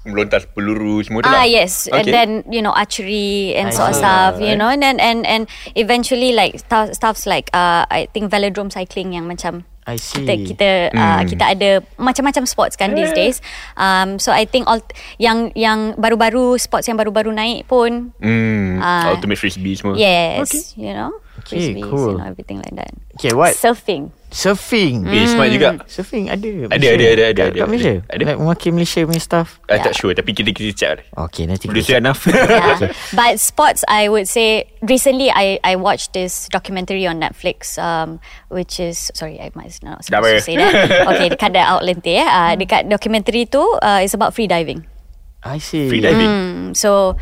Melontar peluru semua tu Ah lah. yes, and Okay. then you know archery and I sort of see. stuff, you Alright. know, and then and and eventually like stuff stuffs like uh I think velodrome cycling yang macam I see. kita kita uh, kita ada macam-macam sports kan these days. Um, so I think all yang yang baru-baru sports yang baru-baru naik pun Hmm, Ah. ultimate frisbee semua. yes, Okay. you know, Okay, frisbees, cool. you know everything like that. Okay, what? Surfing. Surfing. Eh, smart juga. Surfing ada. Ada, Malaysia. ada, ada, ada, Kat, ada, kat Malaysia. ada. Like mewakili Malaysia punya stuff. I tak sure tapi kita kita check. Okay, nanti Producer enough. yeah. But sports, I would say recently I, I watched this documentary on Netflix, um, which is sorry, I might not supposed to say that. okay, dekat the outlet eh. Uh, dekat documentary tu uh, is about free diving. I see. Free diving. Mm, so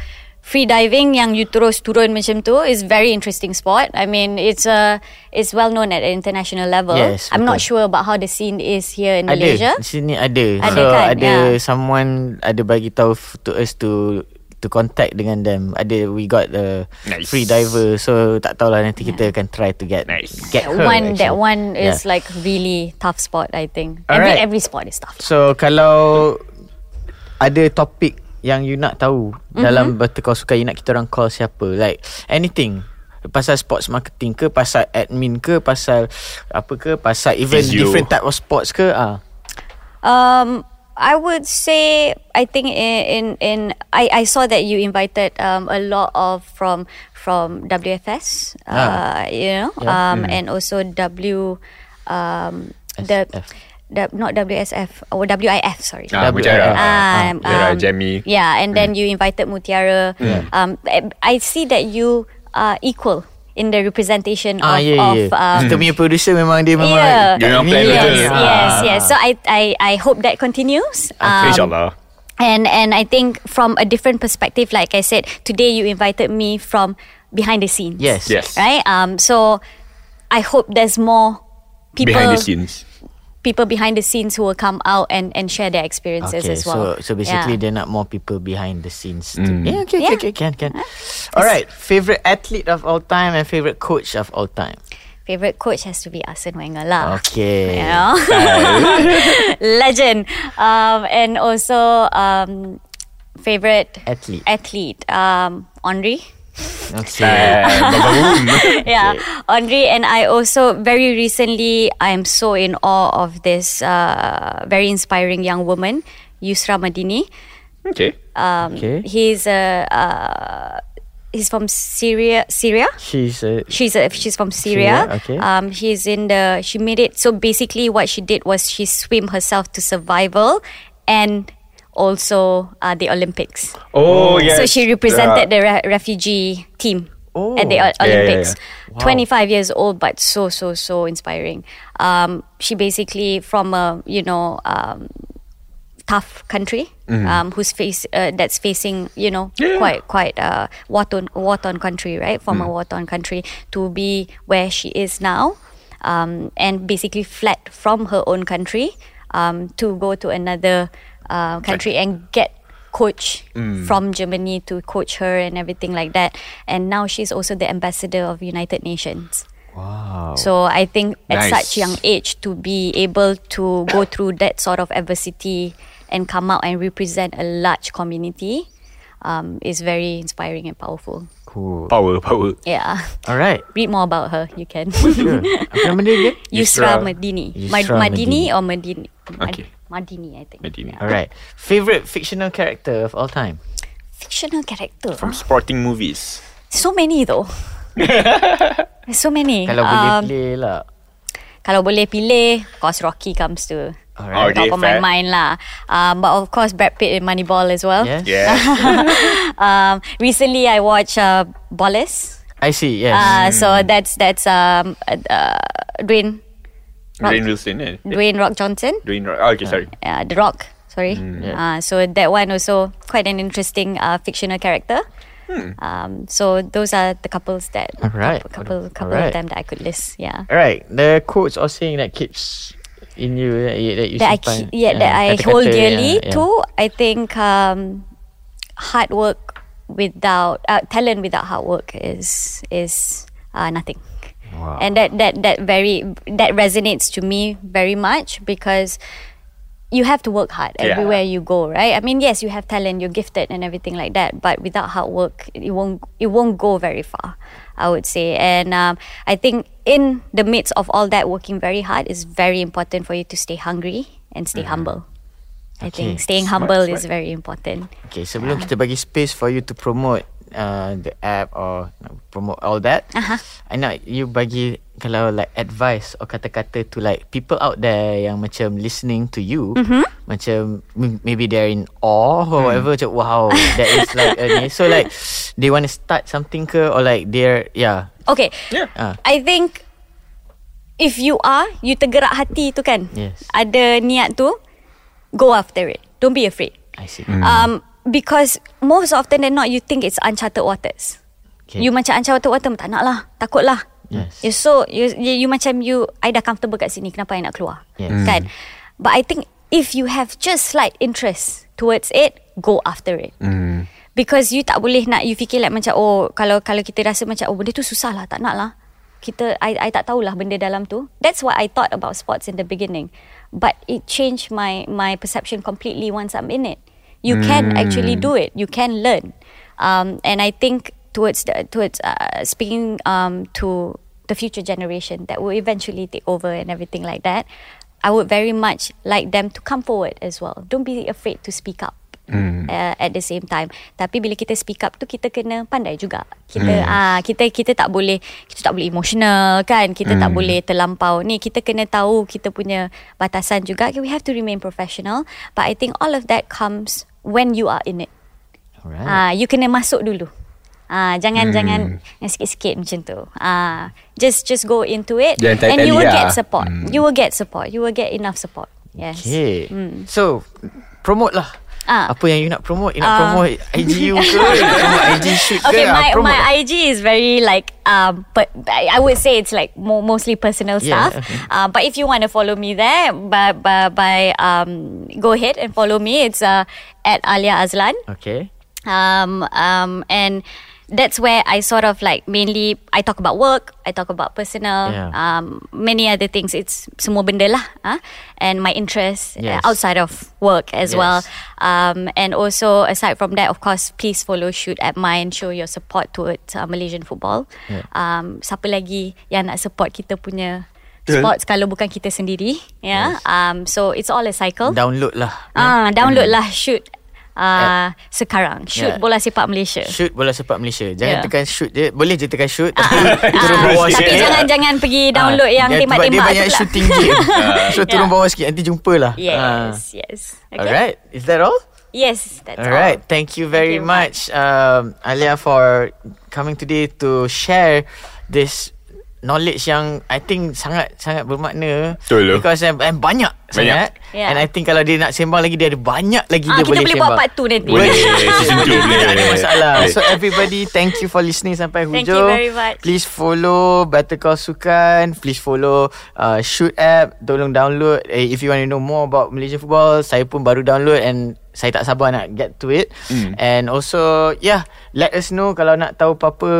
free diving yang you terus turun macam tu is very interesting sport. I mean, it's a it's well known at an international level. Yes, I'm not betul. sure about how the scene is here in Ada. Malaysia. Di sini ada. Ada so kan? ada Yeah. someone ada bagi tahu to us to to contact dengan them. Ada we got the Nice. free diver. So tak tahulah nanti kita akan try to get Nice. get That her. one, that actually. one is Yeah. like really tough sport. I think every Alright. every sport is tough. So kalau ada topik yang you nak tahu mm-hmm. dalam Call Suka you nak kita orang call siapa like anything pasal sports marketing ke pasal admin ke pasal apa ke pasal even Physio. different type of sports ke ah Um, I would say I think in in, in I, I saw that you invited um, a lot of from from WFS, uh, Ah. you know, Yeah. um, and also W, um, SF. the not WSF or WIF, sorry. Ah, W- Mutiara. Ah, Um, Mutiara, um, Jamie. Yeah, and then you invited Mutiara. Um, I see that you are equal in the representation ah of, yeah, of yeah. um, kita punya producer memang dia memang Yeah. Dia memang plan Ini betul. yes, ah. yes, yes. So I, I, I hope that continues. Um, InsyaAllah. And and I think from a different perspective, like I said, today you invited me from behind the scenes. Yes. Yes. Right. Um. So I hope there's more people Behind the scenes. People behind the scenes who will come out and, and share their experiences Okay, as well. so so basically Yeah. yeah. they not more people behind the scenes. Mm. To, yeah, okay, Yeah. okay, okay, can, can. All right, favorite athlete of all time and favorite coach of all time. favorite coach has to be Arsene Wenger lah. Okay. You know? Legend. Um, and also um, favorite Athlete. athlete um, Henri. Okay. Ah, yeah, Andre and I also very recently I am so in awe of this uh, very inspiring young woman, Yusra Madini. Okay. Um, Okay. He's a uh, he's from Syria. Syria. She's a She's a, she's from Syria. Syria, okay. Um, she's in the she made it. So basically, what she did was she swim herself to survival, and also uh, the Olympics. Oh, yes. So she represented the re- refugee team Oh. at the O- Yeah, yeah, Olympics. yeah. Wow. 25 years old, but so so so inspiring. Um, she basically from a you know um, tough country um, who's face uh, that's facing you know Yeah. quite quite uh, war torn war torn country right from a war torn country to be where she is now um, and basically fled from her own country um, to go to another uh, country and get coach from Germany to coach her and everything like that and now she's also the ambassador of United Nations wow. so I think at Nice. such young age to be able to go through that sort of adversity and come out and represent a large community um, is very inspiring and powerful. Cool. Power, power. Yeah. All right. Read more about her. You can. Sure. Apa nama dia again? Yusra Yusra- Madini. Yusra Ma- Madini Madini. or Madini? Okay. Madini, I think. Madini. Yeah. All right. Favorite fictional character of all time. Fictional character. From sporting movies. So many though. So many. Kalau boleh Um, play lah. Kalau boleh pilih, of course Rocky comes to Alright. top Okay, of my fair. mind lah. Um, but of course, Brad Pitt in Moneyball as well. Yes. Yeah. um, recently, I watched uh, Ballers. I see. Yes. Uh, so that's that's um, uh, uh, Dwayne Rock, Dwayne Wilson, eh? Dwayne Rock Johnson. Dwayne Rock. Oh, okay, sorry. uh, The Rock. Sorry. Yeah. Uh, so that one also quite an interesting uh, fictional character. Hmm. Um, so those are the couples that Alright. couple couple Alright. of them that I could list. Yeah. All right. The quotes or saying that keeps in you that you, that you that I simpan. keep, yeah, that I kata-kata hold dearly yeah. too. I think um, hard work without uh, talent without hard work is is uh, nothing. Wow. And that that that very that resonates to me very much because you have to work hard Yeah. everywhere you go, right? I mean, yes, you have talent, you're gifted and everything like that, but without hard work, it won't it won't go very far. I would say, and um, I think in the midst of all that, working very hard is very important for you to stay hungry and stay humble. I think staying humble smart. is very important. Okay, sebelum kita bagi space for you to promote uh, the app or uh, promote all that, Uh-huh. I nak you bagi kalau like advice or kata-kata to like people out there yang macam listening to you, Mm-hmm. macam maybe they're in awe or whatever, macam wow, that is like a. So like they want to start something ke or like they're yeah. Okay, Yeah. Ah. I think if you are, you tergerak hati tu kan, Yes. ada niat tu, go after it. Don't be afraid. I see. Um, because most often than not, you think it's uncharted waters. Okay. You macam uncharted water, tak nak lah, takut lah. Yes. You so you, you, you macam you, I dah comfortable kat sini, kenapa I nak keluar? Yes. Kan? But I think if you have just slight interest towards it, go after it. Mm. Because you tak boleh nak you fikir like macam oh kalau kalau kita rasa macam oh benda tu susah lah tak nak lah. Kita I I tak tahulah benda dalam tu. That's what I thought about sports in the beginning. But it changed my my perception completely once I'm in it. You can actually do it. You can learn. Um, and I think towards the towards uh, speaking um, to the future generation that will eventually take over and everything like that. I would very much like them to come forward as well. Don't be afraid to speak up uh, at the same time. Tapi bila kita speak up tu kita kena pandai juga. Kita ah kita kita tak boleh kita tak boleh emotional kan. Kita tak boleh terlampau ni. Kita kena tahu kita punya batasan juga. Okay, we have to remain professional. But I think all of that comes when you are in it. Alright. Ah, you kena masuk dulu. Ah, jangan jangan yang sikit-sikit macam tu. Ah, just just go into it Jangan and you will get support. You will get support. You will get enough support. Yes. Okay. So, promote lah. Ah. Apa yang you nak promote? You nak Ah. promote IG you ke? Promote IG shoot ke? Okay, Ah, my promote my. IG is very like um, but I would say it's like mo- mostly personal Yeah, stuff. okay. Uh, but if you want to follow me there, by by, by um, go ahead and follow me. It's uh, at Alia Azlan. Okay. Um, um, and that's where I sort of like mainly I talk about work, I talk about personal, Yeah. um, many other things. It's semua benda lah, huh? and my interests uh, Yes. outside of work as Yes. well. Um, and also aside from that, of course, please follow Shoot at Mine, show your support towards uh, Malaysian football. Yeah. Um, siapa lagi yang nak support kita punya sports kalau bukan kita sendiri, yeah. Um, so it's all a cycle. Download lah. Ah, download lah Shoot. Uh, sekarang Yeah. Shoot bola sepak Malaysia. Shoot bola sepak Malaysia. Jangan Yeah. tekan shoot je. Boleh je tekan shoot. Ah, Tapi turun bawah Tapi sikit. jangan jangan pergi download Ah, yang tembak-tembak Dia banyak shooting game. So turun Yeah. bawah sikit. Nanti jumpa lah. Ah. Yes, yes. Okay. Alright. Is that all? Yes, that's Alright, all. thank you very you much, um, Alia, for coming today to share this knowledge yang I think sangat sangat bermakna. Betul tu. Because um, um, banyak, sangat. Yeah. And I think kalau dia nak sembang lagi, dia ada banyak lagi Ah, dia kita boleh boleh sembang. buat part 2 nanti. Boleh. Season two boleh. Tak ada masalah. Boleh. So everybody, thank you for listening sampai hujung. Thank you very much. Please follow Better Call Sukan. Please follow uh, Shoot app. Tolong download. Eh, if you want to know more about Malaysian football, saya pun baru download and saya tak sabar nak get to it. Hmm. And also, yeah, let us know kalau nak tahu apa-apa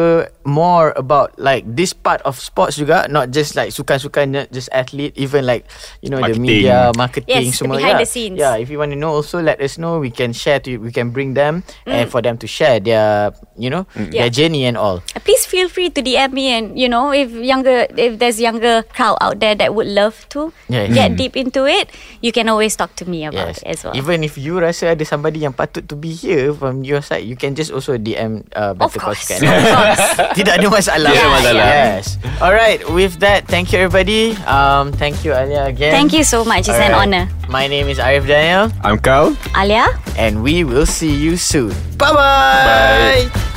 more about like this part of sports juga, not just like sukan-sukan, not just athlete, even like you know Marketing. the media, marketing, Yes, semua. behind yeah. the scenes. Yeah, if you want to know, also let us know. We can share to we can bring them Mm. and for them to share their you know their Yeah. journey and all. Uh, Please feel free to DM me and you know if younger if there's younger crowd out there that would love to Yeah, get mm. deep into it, you can always talk to me about Yes. it as well. Even if you rasa rasa ada somebody yang patut to be here from your side, you can just also DM uh, Better Call course. Course. Tidak ada masalah. Tidak ada masalah. Yes. Alright, with that, thank you everybody. Um, thank you Alia again. Thank you so much. It's an Alright. honor. My name is Arif Daniel, I'm Carl. Alia? and we will see you soon. Bye-bye. Bye.